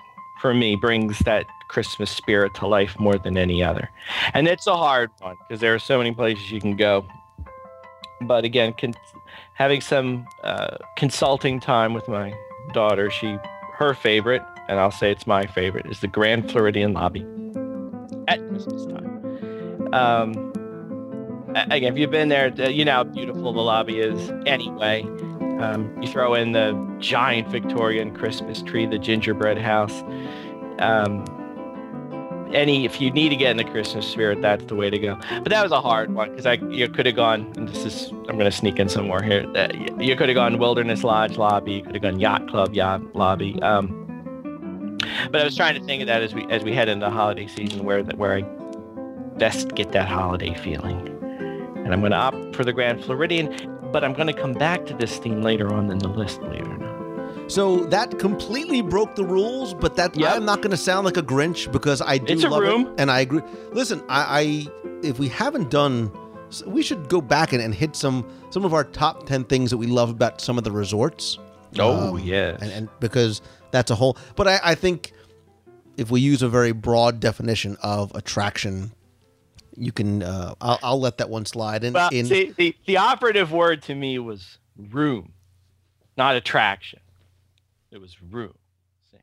Speaker 7: for me brings that Christmas spirit to life more than any other. And it's a hard one because there are so many places you can go. But again, con- having some uh, consulting time with my daughter, she her favorite, and I'll say it's my favorite, is the Grand Floridian lobby at Christmas time. Um, again, if you've been there, uh, you know how beautiful the lobby is. Anyway, um, you throw in the giant Victorian Christmas tree, the gingerbread house. Um, any, if you need to get in the Christmas spirit, that's the way to go. But that was a hard one because I you could have gone. And this is I'm going to sneak in some more here. Uh, you could have gone Wilderness Lodge lobby. You could have gone Yacht Club yacht lobby. Um, but I was trying to think of that as we as we head into the holiday season, where that where I best get that holiday feeling. And I'm going to opt for the Grand Floridian, but I'm going to come back to this theme later on in the list, believe it or not.
Speaker 6: So that completely broke the rules, but that
Speaker 7: Yep.
Speaker 6: I'm not going to sound like a Grinch because I do
Speaker 7: It's a
Speaker 6: love
Speaker 7: room.
Speaker 6: it, and I agree. Listen, I, I if we haven't done, we should go back and, and hit some some of our top ten things that we love about some of the resorts.
Speaker 7: Oh,
Speaker 6: Um,
Speaker 7: yes.
Speaker 6: and, and because that's a whole. But I, I think if we use a very broad definition of attraction, you can. Uh, I'll, I'll let that one slide. And
Speaker 7: Well,
Speaker 6: in,
Speaker 7: see, the, the operative word to me was room, not attraction. It was room. See?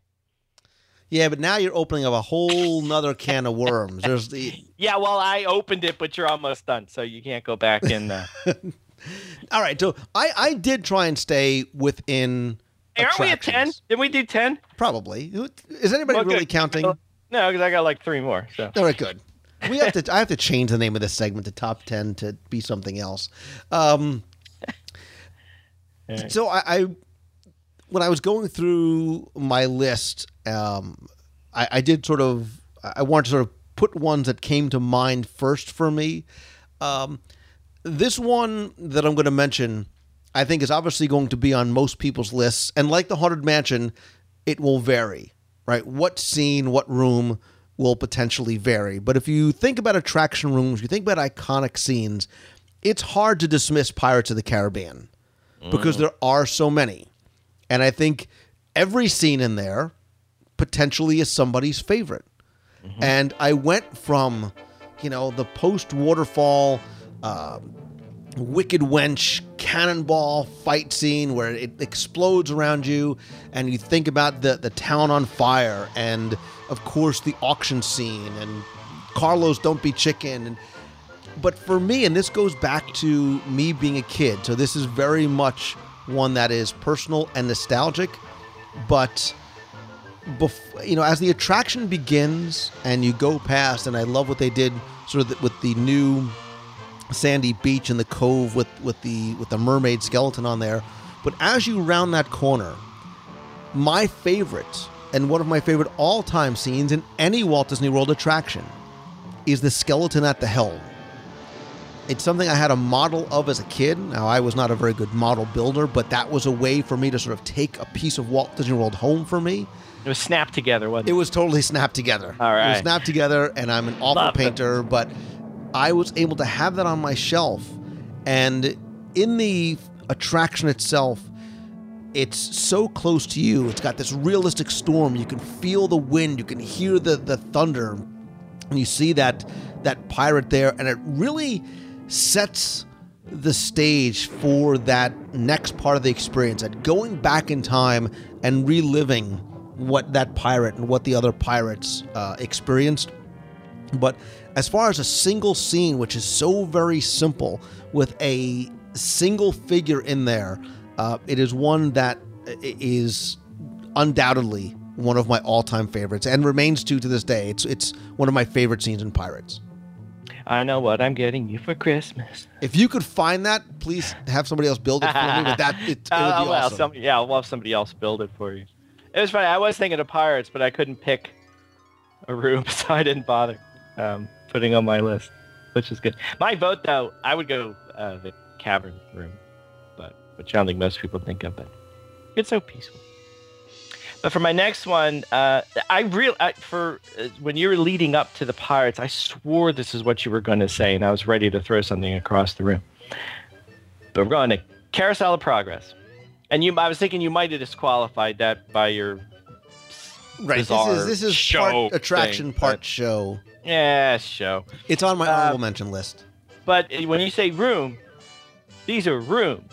Speaker 6: yeah, but now you're opening up a whole nother can of worms. There's the
Speaker 7: Yeah, well, I opened it, but you're almost done, so you can't go back in. Uh...
Speaker 6: All right, so I I did try and stay within.
Speaker 7: Hey, aren't we at ten?
Speaker 6: attractions.
Speaker 7: Did we do ten?
Speaker 6: Probably. Is anybody
Speaker 7: Well,
Speaker 6: really counting?
Speaker 7: No, because I got like three more. So
Speaker 6: All right, good. We have to. I have to change the name of this segment to top ten to be something else. Um,
Speaker 7: Alright.
Speaker 6: so I, I, when I was going through my list, um, I, I did sort of. I wanted to sort of put ones that came to mind first for me. Um, this one that I'm going to mention, I think, is obviously going to be on most people's lists. And like the Haunted Mansion, it will vary, right? What scene, what room will potentially vary. But if you think about attraction rooms, you think about iconic scenes, it's hard to dismiss Pirates of the Caribbean because there are so many. And I think every scene in there potentially is somebody's favorite. And I went from, you know, the post waterfall, uh, wicked wench cannonball fight scene where it explodes around you, and you think about the the town on fire, and of course the auction scene, and Carlos don't be chicken, and but for me, and this goes back to me being a kid, so this is very much one that is personal and nostalgic, but bef- you know, as the attraction begins and you go past, and I love what they did sort of the, with the new sandy beach and the cove with with the with the mermaid skeleton on there. But as you round that corner, my favorite and one of my favorite all-time scenes in any Walt Disney World attraction is the skeleton at the helm. It's something I had a model of as a kid. Now, I was not a very good model builder, but that was a way for me to sort of take a piece of Walt Disney World home for me.
Speaker 7: It was snapped together, wasn't
Speaker 6: It
Speaker 7: it?
Speaker 6: was totally snapped together.
Speaker 7: All right.
Speaker 6: It was snapped together, and I'm an awful
Speaker 7: Love
Speaker 6: painter, but I was able to have that on my shelf. And in the attraction itself, it's so close to you. It's got this realistic storm. You can feel the wind. You can hear the the thunder, and you see that that pirate there, and it really sets the stage for that next part of the experience. That going back in time and reliving what that pirate and what the other pirates uh, experienced. But as far as a single scene, which is so very simple, with a single figure in there, uh, it is one that is undoubtedly one of my all-time favorites and remains to to this day. It's it's one of my favorite scenes in Pirates.
Speaker 7: I know what I'm getting you for Christmas.
Speaker 6: If you could find that, please have somebody else build it for me. But that it, it would be
Speaker 7: Oh, well,
Speaker 6: awesome.
Speaker 7: some, yeah, I'll have somebody else build it for you. It was funny. I was thinking of pirates, but I couldn't pick a room, so I didn't bother um, putting on my list, which is good. My vote, though, I would go uh, the cavern room, but which I don't think most people think of. But it's so peaceful. But for my next one, uh, I real I, for uh, when you were leading up to the pirates, I swore this is what you were going to say, and I was ready to throw something across the room. But we're going to Carousel of Progress, and you. I was thinking you might have disqualified that by your
Speaker 6: right. This is this is part attraction,
Speaker 7: thing,
Speaker 6: part show.
Speaker 7: Yeah show.
Speaker 6: It's on my
Speaker 7: Uh,
Speaker 6: honorable mention list.
Speaker 7: But when you say room, these are rooms.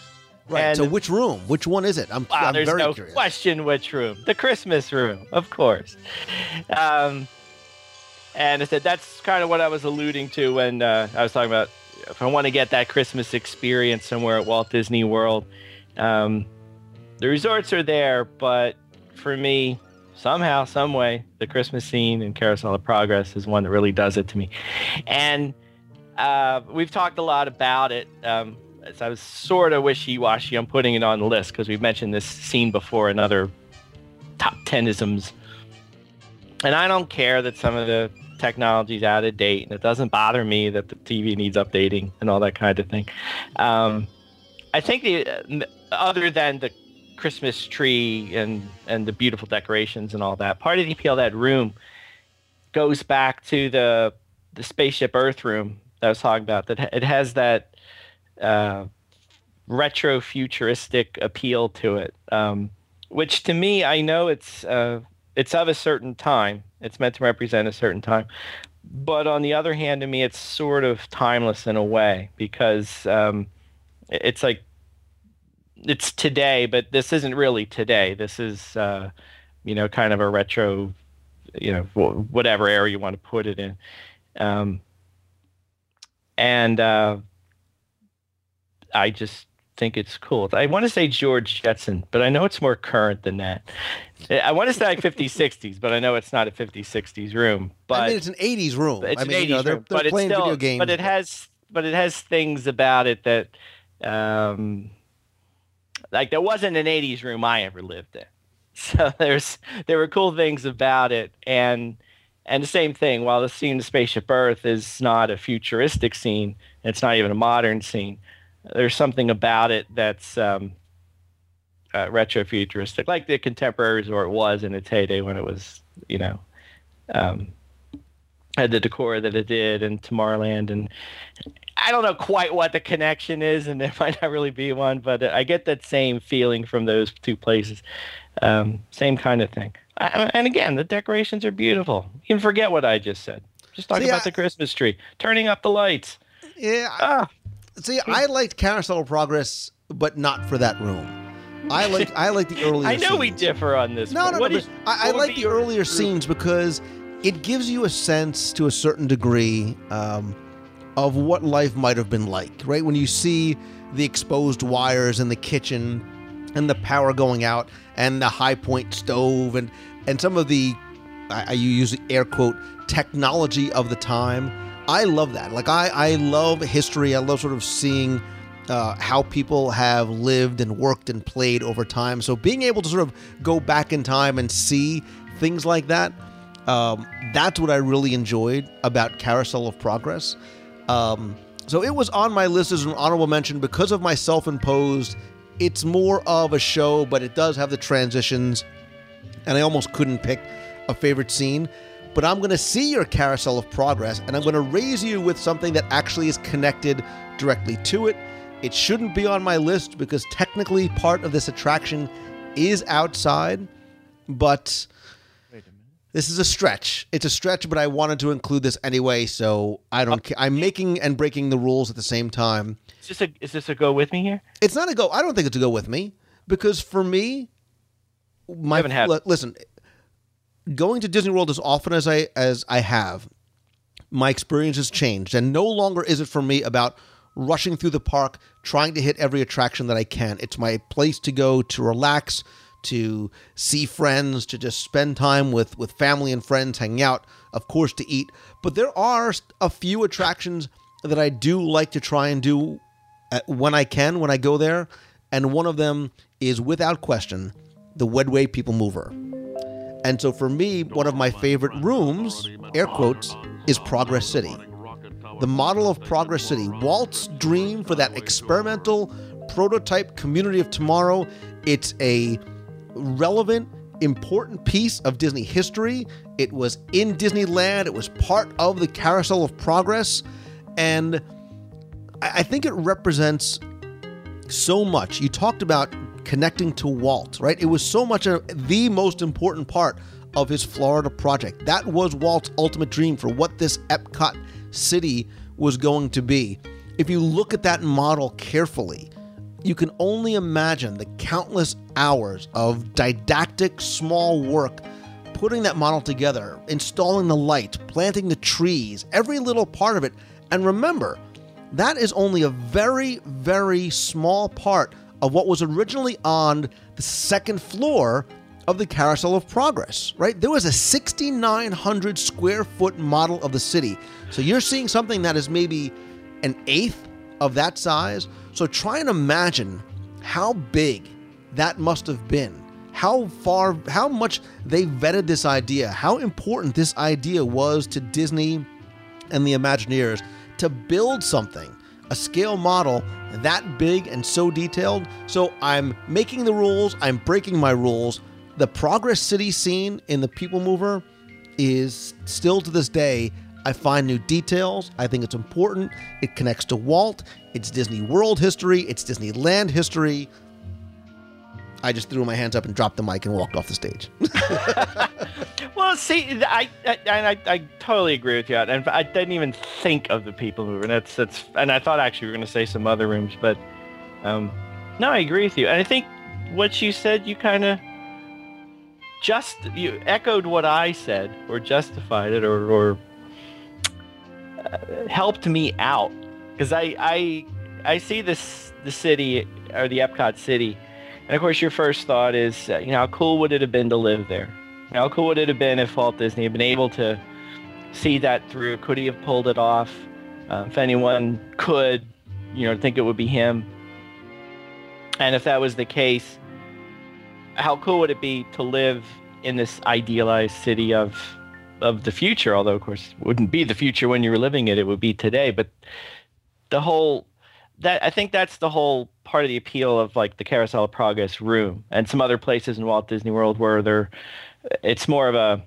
Speaker 6: Right.
Speaker 7: and-
Speaker 6: so which room? Which one is it? I'm,
Speaker 7: Wow,
Speaker 6: I'm
Speaker 7: there's no
Speaker 6: curious.
Speaker 7: question which room. The Christmas room, of course. Um, and I said that's kind of what I was alluding to when uh, I was talking about if I want to get that Christmas experience somewhere at Walt Disney World. Um, the resorts are there, but for me, somehow, some way, the Christmas scene in Carousel of Progress is one that really does it to me. And uh, we've talked a lot about it. Um, so I was sort of wishy-washy on putting it on the list because we've mentioned this scene before in other top ten isms. And I don't care that some of the technology's out of date, and it doesn't bother me that the TV needs updating and all that kind of thing. Um, I think the uh, other than the Christmas tree and and the beautiful decorations and all that, part of the appeal that room goes back to the the spaceship Earth room that I was talking about. That it has that uh, retro futuristic appeal to it, um, which to me, I know it's uh, it's of a certain time. It's meant to represent a certain time, but on the other hand, to me, it's sort of timeless in a way because um, it's like it's today, but this isn't really today. This is uh, you know kind of a retro, you know whatever era you want to put it in. Um, and uh, I just think it's cool. I want to say George Jetson, but I know it's more current than that. I want to say like 50s, 60s, but I know it's not a 50s, 60s room. But
Speaker 6: I mean, it's an '80s room.
Speaker 7: it's
Speaker 6: I
Speaker 7: an
Speaker 6: mean,
Speaker 7: 80s
Speaker 6: you know, they're,
Speaker 7: room,
Speaker 6: they're
Speaker 7: but it's
Speaker 6: playing
Speaker 7: still,
Speaker 6: video games.
Speaker 7: But it has, but it has things about it that, um, like there wasn't an 80s room I ever lived in. So there's there were cool things about it, and And the same thing, while the scene of Spaceship Earth is not a futuristic scene, it's not even a modern scene. There's something about it that's um, uh, retro futuristic, like the contemporary resort was in its heyday when it was, you know, um, had the decor that it did and Tomorrowland. And I don't know quite what the connection is, and there might not really be one, but I get that same feeling from those two places. Um, same kind of thing. I, and again, the decorations are beautiful. You can forget what I just said. Just talk
Speaker 6: See,
Speaker 7: about
Speaker 6: I-
Speaker 7: the Christmas tree, turning up the lights.
Speaker 6: Yeah.
Speaker 7: Ah,
Speaker 6: See, I liked Carousel of Progress, but not for that room. I like I like the earlier.
Speaker 7: I know we differ on this.
Speaker 6: No,
Speaker 7: but
Speaker 6: no,
Speaker 7: what
Speaker 6: no.
Speaker 7: is-
Speaker 6: but I, I like the earlier scenes because it gives you a sense, to a certain degree, um, of what life might have been like. Right when you see the exposed wires in the kitchen, and the power going out, and the high point stove, and and some of the, I, I use air quote technology of the time. I love that. Like I, I love history. I love sort of seeing uh, how people have lived and worked and played over time. So being able to sort of go back in time and see things like that, um, that's what I really enjoyed about Carousel of Progress. Um, so it was on my list as an honorable mention because of my self-imposed. It's more of a show, but it does have the transitions, and I almost couldn't pick a favorite scene. But I'm going to see your Carousel of Progress, and I'm going to raise you with something that actually is connected directly to it. It shouldn't be on my list because technically part of this attraction is outside, but this is a stretch. It's a stretch, but I wanted to include this anyway, so I don't care. I'm making and breaking the rules at the same time.
Speaker 7: Is this a is this a go with me here?
Speaker 6: It's not a go. I don't think it's a go with me because for me, my
Speaker 7: haven't had-
Speaker 6: li- listen, going to Disney World as often as I as I have, my experience has changed, and no longer is it for me about rushing through the park trying to hit every attraction that I can. It's my place to go to relax, to see friends, to just spend time with with family and friends, hanging out, of course, to eat. But there are a few attractions that I do like to try and do uh, when I can, when I go there, and one of them is without question the Wedway People Mover. And so for me, one of my favorite rooms, air quotes, is Progress City. The model of Progress City, Walt's dream for that experimental prototype community of tomorrow. It's a relevant, important piece of Disney history. It was in Disneyland, it was part of the Carousel of Progress. And I think it represents so much. You talked about connecting to Walt, right? It was so much of the most important part of his Florida project. That was Walt's ultimate dream for what this Epcot city was going to be. If you look at that model carefully, you can only imagine the countless hours of didactic small work putting that model together, installing the light, planting the trees, every little part of it. And remember, that is only a very, very small part of what was originally on the second floor of the Carousel of Progress, right? There was a 6,900 square foot model of the city. So you're seeing something that is maybe an eighth of that size. So try and imagine how big that must have been. How far, how much they vetted this idea, how important this idea was to Disney and the Imagineers to build something, a scale model that big and so detailed. So I'm making the rules, I'm breaking my rules. The Progress City scene in the People Mover is still to this day, I find new details. I think it's important. It connects to Walt, it's Disney World history, it's Disneyland history. I just threw my hands up and dropped the mic and walked off the stage.
Speaker 7: Well, see, I, I and I, I totally agree with you, and I didn't even think of the people. And that's that's, and I thought actually we were going to say some other rooms, but um, no, I agree with you. And I think what you said, you kind of just you echoed what I said, or justified it, or or uh, helped me out because I I I see this the city or the Epcot city, and of course your first thought is, uh, you know, how cool would it have been to live there? How cool would it have been if Walt Disney had been able to see that through? Could he have pulled it off? Uh, if anyone could, you know, think it would be him. And if that was the case, how cool would it be to live in this idealized city of of the future. Although, of course, it wouldn't be the future when you were living it; it would be today. But the whole that I think that's the whole part of the appeal of like the Carousel of Progress room and some other places in Walt Disney World where they're it's more of a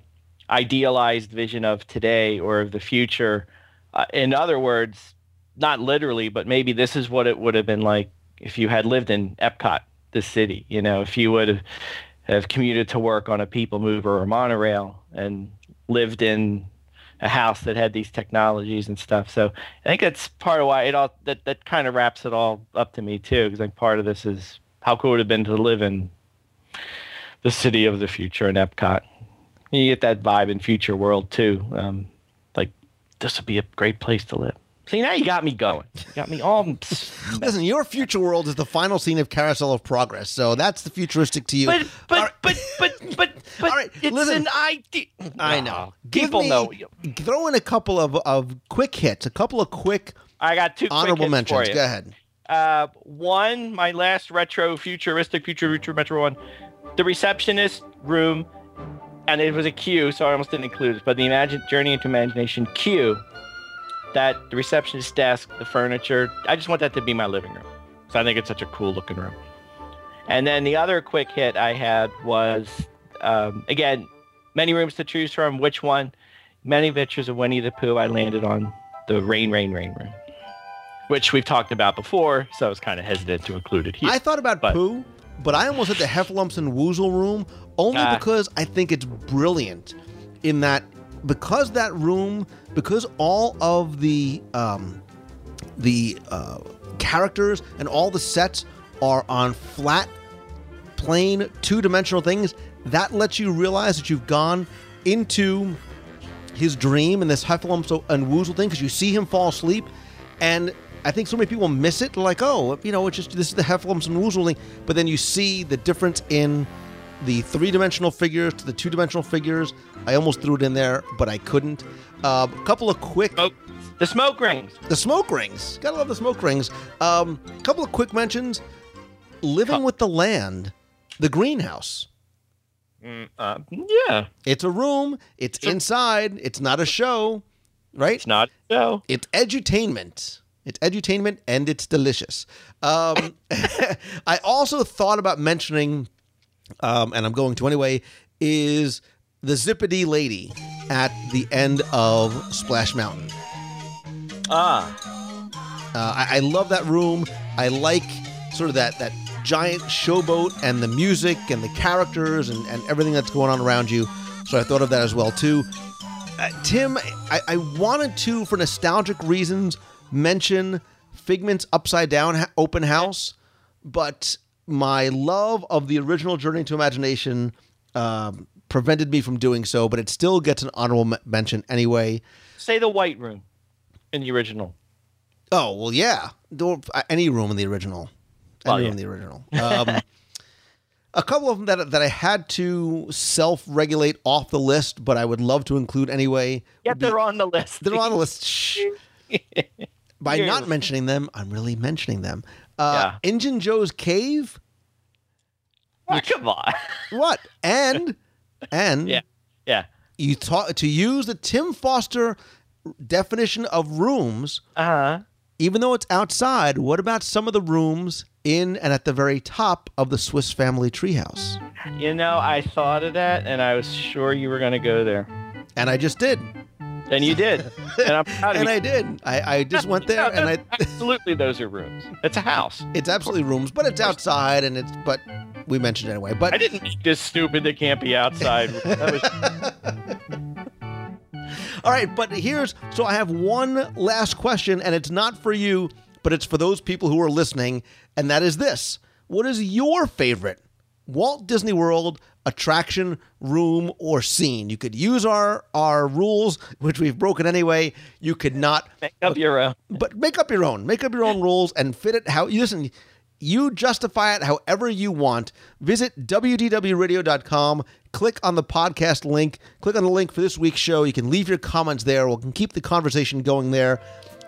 Speaker 7: idealized vision of today or of the future. Uh, in other words, not literally, but maybe this is what it would have been like if you had lived in Epcot, the city. You know, if you would have, have commuted to work on a people mover or monorail and lived in a house that had these technologies and stuff. So I think that's part of why it all that that kind of wraps it all up to me too, because like part of this is how cool it would have been to live in the city of the future in Epcot. You get that vibe in Future World too. Um, like this would be a great place to live. See, now you got me going. You got me all.
Speaker 6: Listen, your future world is the final scene of Carousel of Progress, so that's the futuristic to you.
Speaker 7: But but
Speaker 6: right.
Speaker 7: but but but but
Speaker 6: All right,
Speaker 7: it's
Speaker 6: listen.
Speaker 7: an idea.
Speaker 6: I know.
Speaker 7: People
Speaker 6: me-
Speaker 7: know.
Speaker 6: Throw in a couple of, of quick hits, a couple of quick
Speaker 7: I got two quick
Speaker 6: honorable mentions.
Speaker 7: You.
Speaker 6: Go ahead.
Speaker 7: Uh, one, my last retro futuristic future future metro one, the receptionist room, and it was a queue, so I almost didn't include it. But the imagine journey into imagination queue, that the receptionist desk, the furniture, I just want that to be my living room. So I think it's such a cool looking room. And then the other quick hit I had was, um, again, many rooms to choose from. Which one? Many pictures of Winnie the Pooh. I landed on the Rain, Rain, Rain room, which we've talked about before. So I was kind of hesitant to include it here.
Speaker 6: I thought about
Speaker 7: but-
Speaker 6: Pooh, but I almost hit the Heffalumps and Woozle room only
Speaker 7: Ah.
Speaker 6: because I think it's brilliant in that because that room because all of the um, the uh, characters and all the sets are on flat plain two-dimensional things that lets you realize that you've gone into his dream and this Heffalumps and Woozle thing because you see him fall asleep, and I think so many people miss it. Like, oh, you know, it's just this is the Heffalumps and Woozle thing, but then you see the difference in the three-dimensional figures to the two-dimensional figures. I almost threw it in there, but I couldn't. Uh, a couple of quick
Speaker 7: Oh, the smoke rings.
Speaker 6: the smoke rings. Gotta love the smoke rings. Um, a couple of quick mentions. Living with the land, the greenhouse.
Speaker 7: Uh, yeah,
Speaker 6: It's a room. It's inside. It's not a show, right?
Speaker 7: it's not a show.
Speaker 6: It's edutainment. It's edutainment and it's delicious. Um, I also thought about mentioning, um, and I'm going to anyway, is the Zip-A-Dee Lady at the end of Splash Mountain.
Speaker 7: Ah,
Speaker 6: Uh, I, I love that room. I like sort of that that giant showboat and the music and the characters and, and everything that's going on around you. So I thought of that as well too. Uh, Tim, I, I wanted to, for nostalgic reasons, mention Figment's Upside Down ha- Open House, but my love of the original Journey to Imagination um, prevented me from doing so. But it still gets an honorable m- mention anyway.
Speaker 7: say the white room in the original.
Speaker 6: Oh well, yeah. Uh, Any room in the original. Any
Speaker 7: Well,
Speaker 6: room in the original. Um, a couple of them that that I had to self-regulate off the list, but I would love to include anyway.
Speaker 7: Yeah,
Speaker 6: be-
Speaker 7: they're on the list.
Speaker 6: they're on the list. By
Speaker 7: You're-
Speaker 6: not mentioning them, I'm really mentioning them. Uh,
Speaker 7: Yeah.
Speaker 6: Injun Joe's Cave.
Speaker 7: Ah, come on.
Speaker 6: What? And and
Speaker 7: Yeah. Yeah.
Speaker 6: you talk to use the Tim Foster definition of rooms.
Speaker 7: Uh huh.
Speaker 6: even though it's outside, what about some of the rooms in and at the very top of the Swiss family treehouse?
Speaker 7: You know, I thought of that, and I was sure you were going to go there,
Speaker 6: And I just did.
Speaker 7: And you did. And I'm proud of
Speaker 6: And
Speaker 7: you.
Speaker 6: I did. I, I just went there and I
Speaker 7: absolutely, those are rooms. It's a house.
Speaker 6: it's absolutely rooms, but it's outside and it's but we mentioned it anyway. But
Speaker 7: I didn't make this stupid that can't be outside.
Speaker 6: All right, but here's so I have one last question, and it's not for you, but it's for those people who are listening, and that is this. What is your favorite Walt Disney World attraction, room, or scene? You could use our our rules, which we've broken anyway. You could not
Speaker 7: make up your own.
Speaker 6: but make up your own. Make up your own rules and fit it how you listen. You justify it however you want. Visit wdwradio.com. Click on the podcast link. Click on the link for this week's show. You can leave your comments there. We can keep the conversation going there.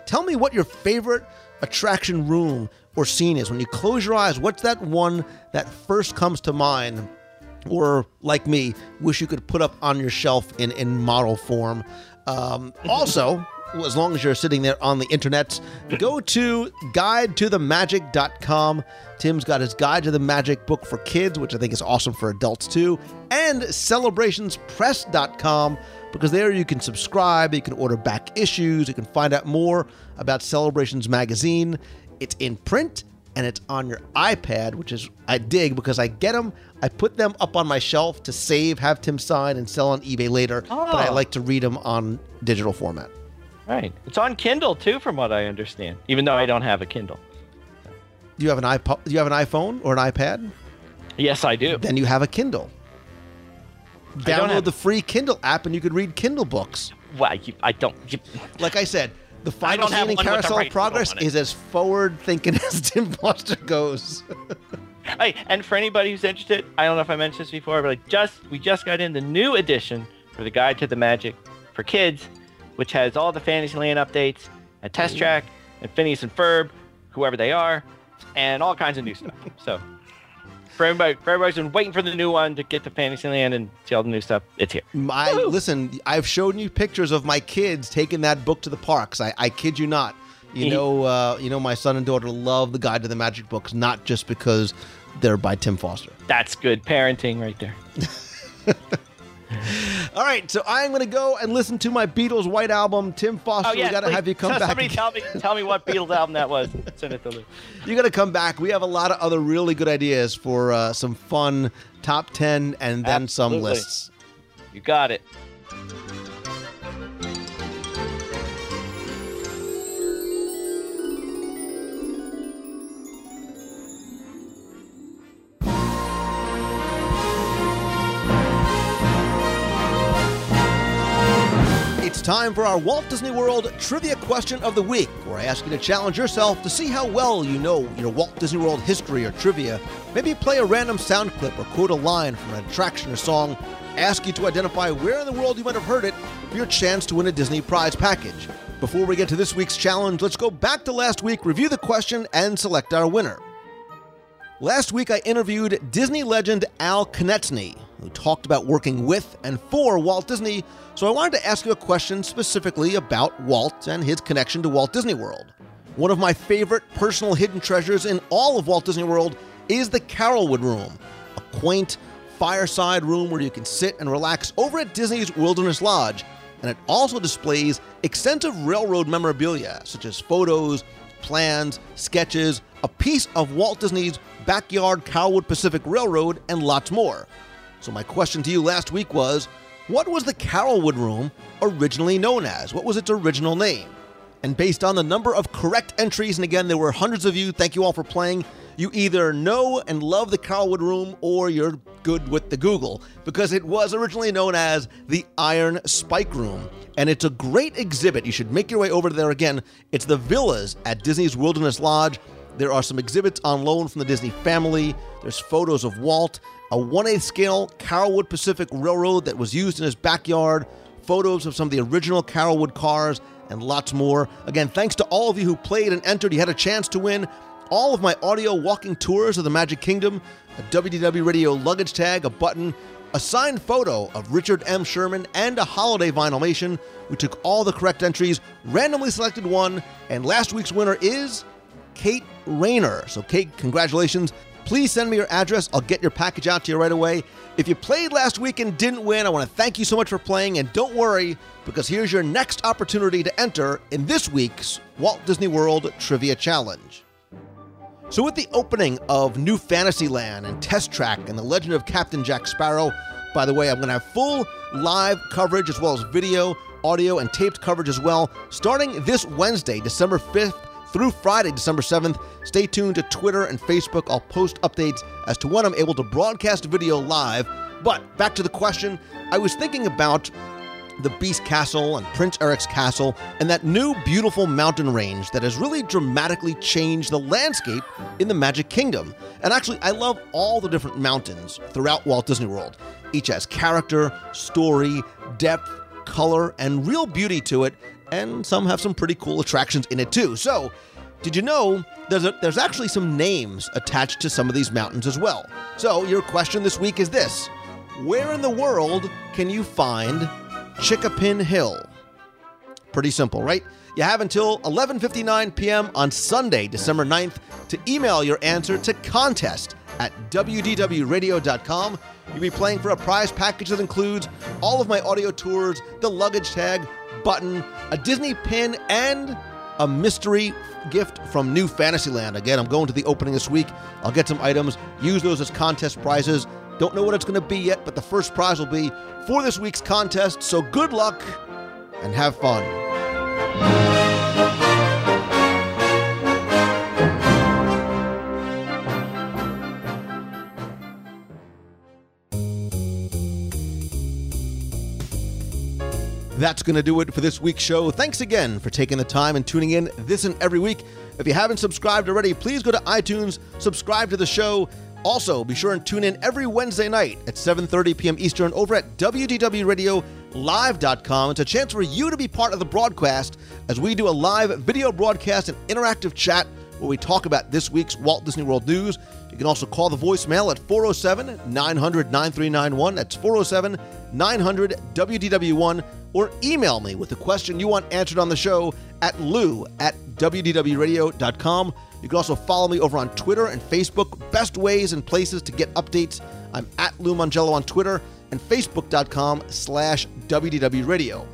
Speaker 6: Tell me what your favorite attraction room or scene is. When you close your eyes, what's that one that first comes to mind or like me, wish you could put up on your shelf in, in model form. Um, also, as long as you're sitting there on the internet, go to guidetothemagic.com. Tim's got his Guide to the Magic book for kids, which I think is awesome for adults too, and celebrationspress.com because there you can subscribe, you can order back issues, you can find out more about Celebrations magazine. It's in print and it's on your iPad, which is I dig because I get them, I put them up on my shelf to save, have Tim sign, and sell on eBay later. But I
Speaker 7: Oh.
Speaker 6: like to read them on digital format.
Speaker 7: Right. It's on Kindle too, from what I understand. Even though I don't have a Kindle.
Speaker 6: Do you have an iPod? Do you have an iPhone or an iPad?
Speaker 7: Yes, I do.
Speaker 6: Then you have a Kindle. Download
Speaker 7: have-
Speaker 6: the free Kindle app, and you could read Kindle books.
Speaker 7: Why? You, I don't. You,
Speaker 6: Like I said, the final scene in
Speaker 7: one with the
Speaker 6: Carousel
Speaker 7: right
Speaker 6: of Progress
Speaker 7: logo on it.
Speaker 6: is as forward-thinking as Tim Foster goes.
Speaker 7: Hey, and for anybody who's interested, I don't know if I mentioned this before, but I just we just got in the new edition for the Guide to the Magic for kids, which has all the Fantasyland updates, and Test Track, and Phineas and Ferb, whoever they are, and all kinds of new stuff. So for everybody, for everybody's been waiting for the new one to get to Fantasyland and see all the new stuff, it's here.
Speaker 6: My listen, I've shown you pictures of my kids taking that book to the parks. I, I kid you not. You know, uh, you know, my son and daughter love the Guide to the Magic books, not just because they're by Tim Foster.
Speaker 7: That's good parenting right there.
Speaker 6: All right, so I'm going to go and listen to my Beatles White Album. Tim Foster,
Speaker 7: Oh yeah,
Speaker 6: we got to have you come back.
Speaker 7: Somebody tell me, tell me what Beatles album that was. Send it to Lou.
Speaker 6: You got to come back. We have a lot of other really good ideas for uh, some fun top 10 and then some lists.
Speaker 7: You got it.
Speaker 6: Time for our Walt Disney World Trivia Question of the Week, where I ask you to challenge yourself to see how well you know your Walt Disney World history or trivia. Maybe play a random sound clip or quote a line from an attraction or song. Ask you to identify where in the world you might have heard it for your chance to win a Disney prize package. Before we get to this week's challenge, let's go back to last week, review the question, and select our winner. Last week, I interviewed Disney legend Al Konetzni, who talked about working with and for Walt Disney. So I wanted to ask you a question specifically about Walt and his connection to Walt Disney World. One of my favorite personal hidden treasures in all of Walt Disney World is the Carolwood Room, a quaint fireside room where you can sit and relax over at Disney's Wilderness Lodge. And it also displays extensive railroad memorabilia, such as photos, plans, sketches, a piece of Walt Disney's backyard Carolwood Pacific Railroad, and lots more. So, my question to you last week was what was the Carolwood Room originally known as? What was its original name? And based on the number of correct entries, and again, there were hundreds of you, thank you all for playing. You either know and love the Carolwood Room or you're good with the Google because it was originally known as the Iron Spike Room. And it's a great exhibit. You should make your way over there again. It's the villas at Disney's Wilderness Lodge. There are some exhibits on loan from the Disney family. There's photos of Walt, a 1 8 scale Carolwood Pacific Railroad that was used in his backyard, photos of some of the original Carolwood cars, and lots more. Again, thanks to all of you who played and entered. You had a chance to win all of my audio walking tours of the Magic Kingdom, a WDW radio luggage tag, a button, a signed photo of Richard M. Sherman, and a holiday vinylmation. We took all the correct entries, randomly selected one, and last week's winner is Kate Rayner. So, Kate, congratulations. Please send me your address. I'll get your package out to you right away. If you played last week and didn't win, I want to thank you so much for playing. And don't worry, because here's your next opportunity to enter in this week's Walt Disney World Trivia Challenge. So, with the opening of New Fantasyland and Test Track and The Legend of Captain Jack Sparrow, by the way, I'm going to have full live coverage as well as video, audio, and taped coverage as well, starting this Wednesday, December 5th through Friday, December 7th. Stay tuned to Twitter and Facebook. I'll post updates as to when I'm able to broadcast video live. But back to the question, I was thinking about the Beast Castle and Prince Eric's Castle, and that new beautiful mountain range that has really dramatically changed the landscape in the Magic Kingdom. And actually, I love all the different mountains throughout Walt Disney World. Each has character, story, depth, color, and real beauty to it, and some have some pretty cool attractions in it too. So, Did you know there's, a, there's actually some names attached to some of these mountains as well? So, your question this week is this Where in the world can you find Chick-A-Pin Hill? Pretty simple, right? You have until 11:59 p.m. on Sunday, December 9th to email your answer to contest at wdwradio.com. You'll be playing for a prize package that includes all of my audio tours, the luggage tag, button, a Disney pin, and a mystery gift from New Fantasyland. Again, I'm going to the opening this week. I'll get some items, use those as contest prizes. Don't know what it's going to be yet, but the first prize will be for this week's contest. So good luck and have fun. That's going to do it for this week's show. Thanks again for taking the time and tuning in this and every week. If you haven't subscribed already, please go to iTunes, subscribe to the show. Also, be sure and tune in every Wednesday night at 7:30 p.m. Eastern over at wdwradiolive.com. It's a chance for you to be part of the broadcast as we do a live video broadcast and interactive chat where we talk about this week's Walt Disney World news. You can also call the voicemail at 407 900 9391. That's 407 900 WDW1. Or email me with a question you want answered on the show at lou at WDWRadio.com. You can also follow me over on Twitter and Facebook. Best ways and places to get updates. I'm at Lou Mongello on Twitter and Facebook.com slash WDWRadio.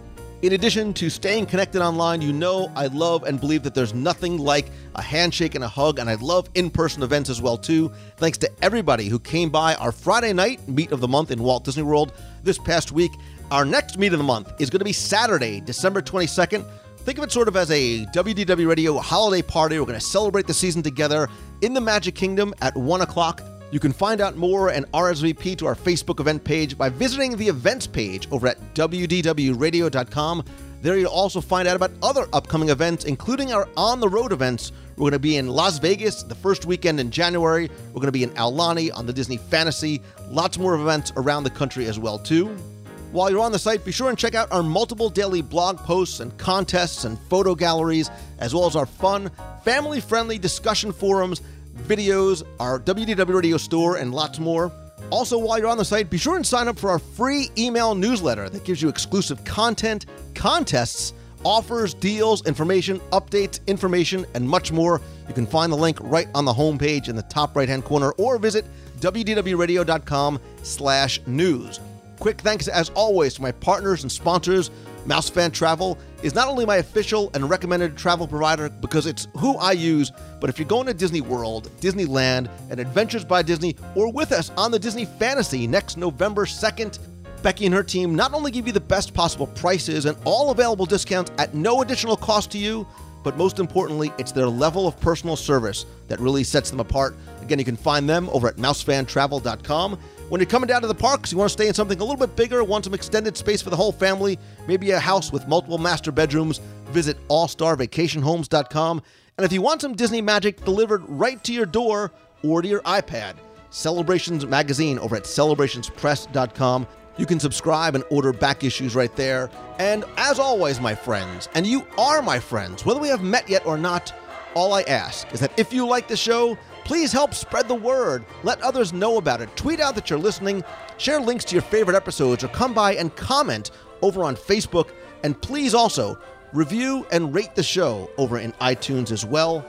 Speaker 6: In addition to staying connected online, you know I love and believe that there's nothing like a handshake and a hug, and I love in-person events as well too. Thanks to everybody who came by our Friday night meet of the month in Walt Disney World this past week. Our next meet of the month is going to be Saturday, December 22nd. Think of it sort of as a WDW Radio holiday party. We're going to celebrate the season together in the Magic Kingdom at 1 o'clock. You can find out more and RSVP to our Facebook event page by visiting the events page over at wdwradio.com. There you'll also find out about other upcoming events, including our on the road events. We're going to be in Las Vegas the first weekend in January. We're going to be in Aulani on the Disney Fantasy. Lots more events around the country as well too. While you're on the site, be sure and check out our multiple daily blog posts and contests and photo galleries, as well as our fun, family friendly discussion forums, videos, our WDW Radio store, and lots more. Also, while you're on the site, be sure and sign up for our free email newsletter that gives you exclusive content, contests, offers, deals, information, updates, information, and much more. You can find the link right on the homepage in the top right-hand corner or visit wdwradio.com slash news. Quick thanks, as always, to my partners and sponsors. Mousefan Travel is not only my official and recommended travel provider because it's who I use, but if you're going to Disney World, Disneyland, and Adventures by Disney, or with us on the Disney Fantasy next November 2nd, Becky and her team not only give you the best possible prices and all available discounts at no additional cost to you, but most importantly, it's their level of personal service that really sets them apart. Again, you can find them over at mousefantravel.com. When you're coming down to the parks, you want to stay in something a little bit bigger, want some extended space for the whole family, maybe a house with multiple master bedrooms, visit allstarvacationhomes.com. And if you want some Disney magic delivered right to your door or to your iPad, Celebrations Magazine over at celebrationspress.com. You can subscribe and order back issues right there. And as always, my friends, and you are my friends, whether we have met yet or not, all I ask is that if you like the show, please help spread the word. Let others know about it. Tweet out that you're listening, share links to your favorite episodes, or come by and comment over on Facebook. And please also review and rate the show over in iTunes as well.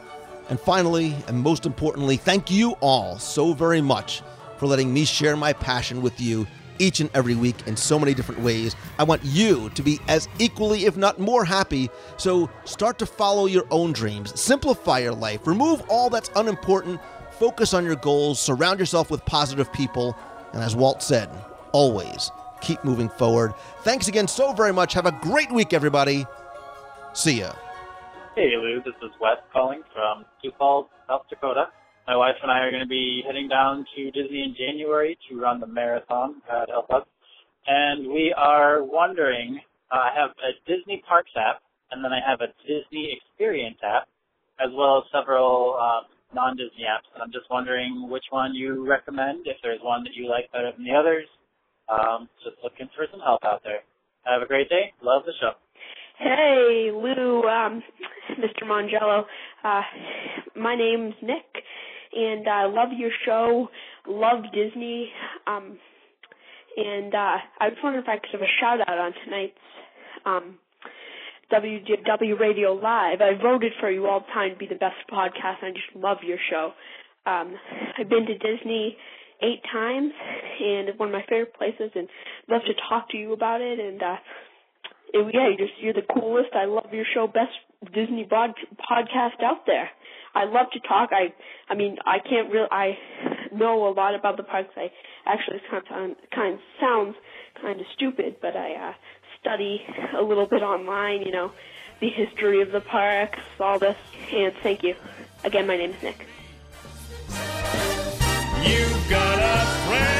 Speaker 6: And finally, and most importantly, thank you all so very much for letting me share my passion with you each and every week in so many different ways. I want you to be as equally, if not more, happy. So start to follow your own dreams, simplify your life, remove all that's unimportant, focus on your goals, surround yourself with positive people, and as Walt said, always keep moving forward. Thanks again so very much. Have a great week, everybody. See ya.
Speaker 9: Hey Lou, this is Wes calling from Sioux Falls, South Dakota. My wife and I are going to be heading down to Disney in January to run the marathon. God help us. And we are wondering, uh, I have a Disney Parks app, and then I have a Disney Experience app, as well as several uh, non-Disney apps. And I'm just wondering which one you recommend, if there's one that you like better than the others. Um, just looking for some help out there. Have a great day. Love the show.
Speaker 10: Hey, Lou, um, Mr. Mongello. Uh, my name's Nick, and I love your show. Love Disney. Um, and uh, I was wondering if I could have a shout out on tonight's um, WW Radio Live. I voted for you all the time to be the best podcast. and I just love your show. Um, I've been to Disney eight times, and it's one of my favorite places, and love to talk to you about it. And uh, it, yeah, you're just you're the coolest. I love your show, best Disney broad podcast out there. I love to talk. I I mean I can't really I know a lot about the parks. I actually kind of kind of sounds kind of stupid, but I uh, study a little bit online. You know, the history of the parks, all this. And thank you again. My name is Nick.
Speaker 5: You got a friend.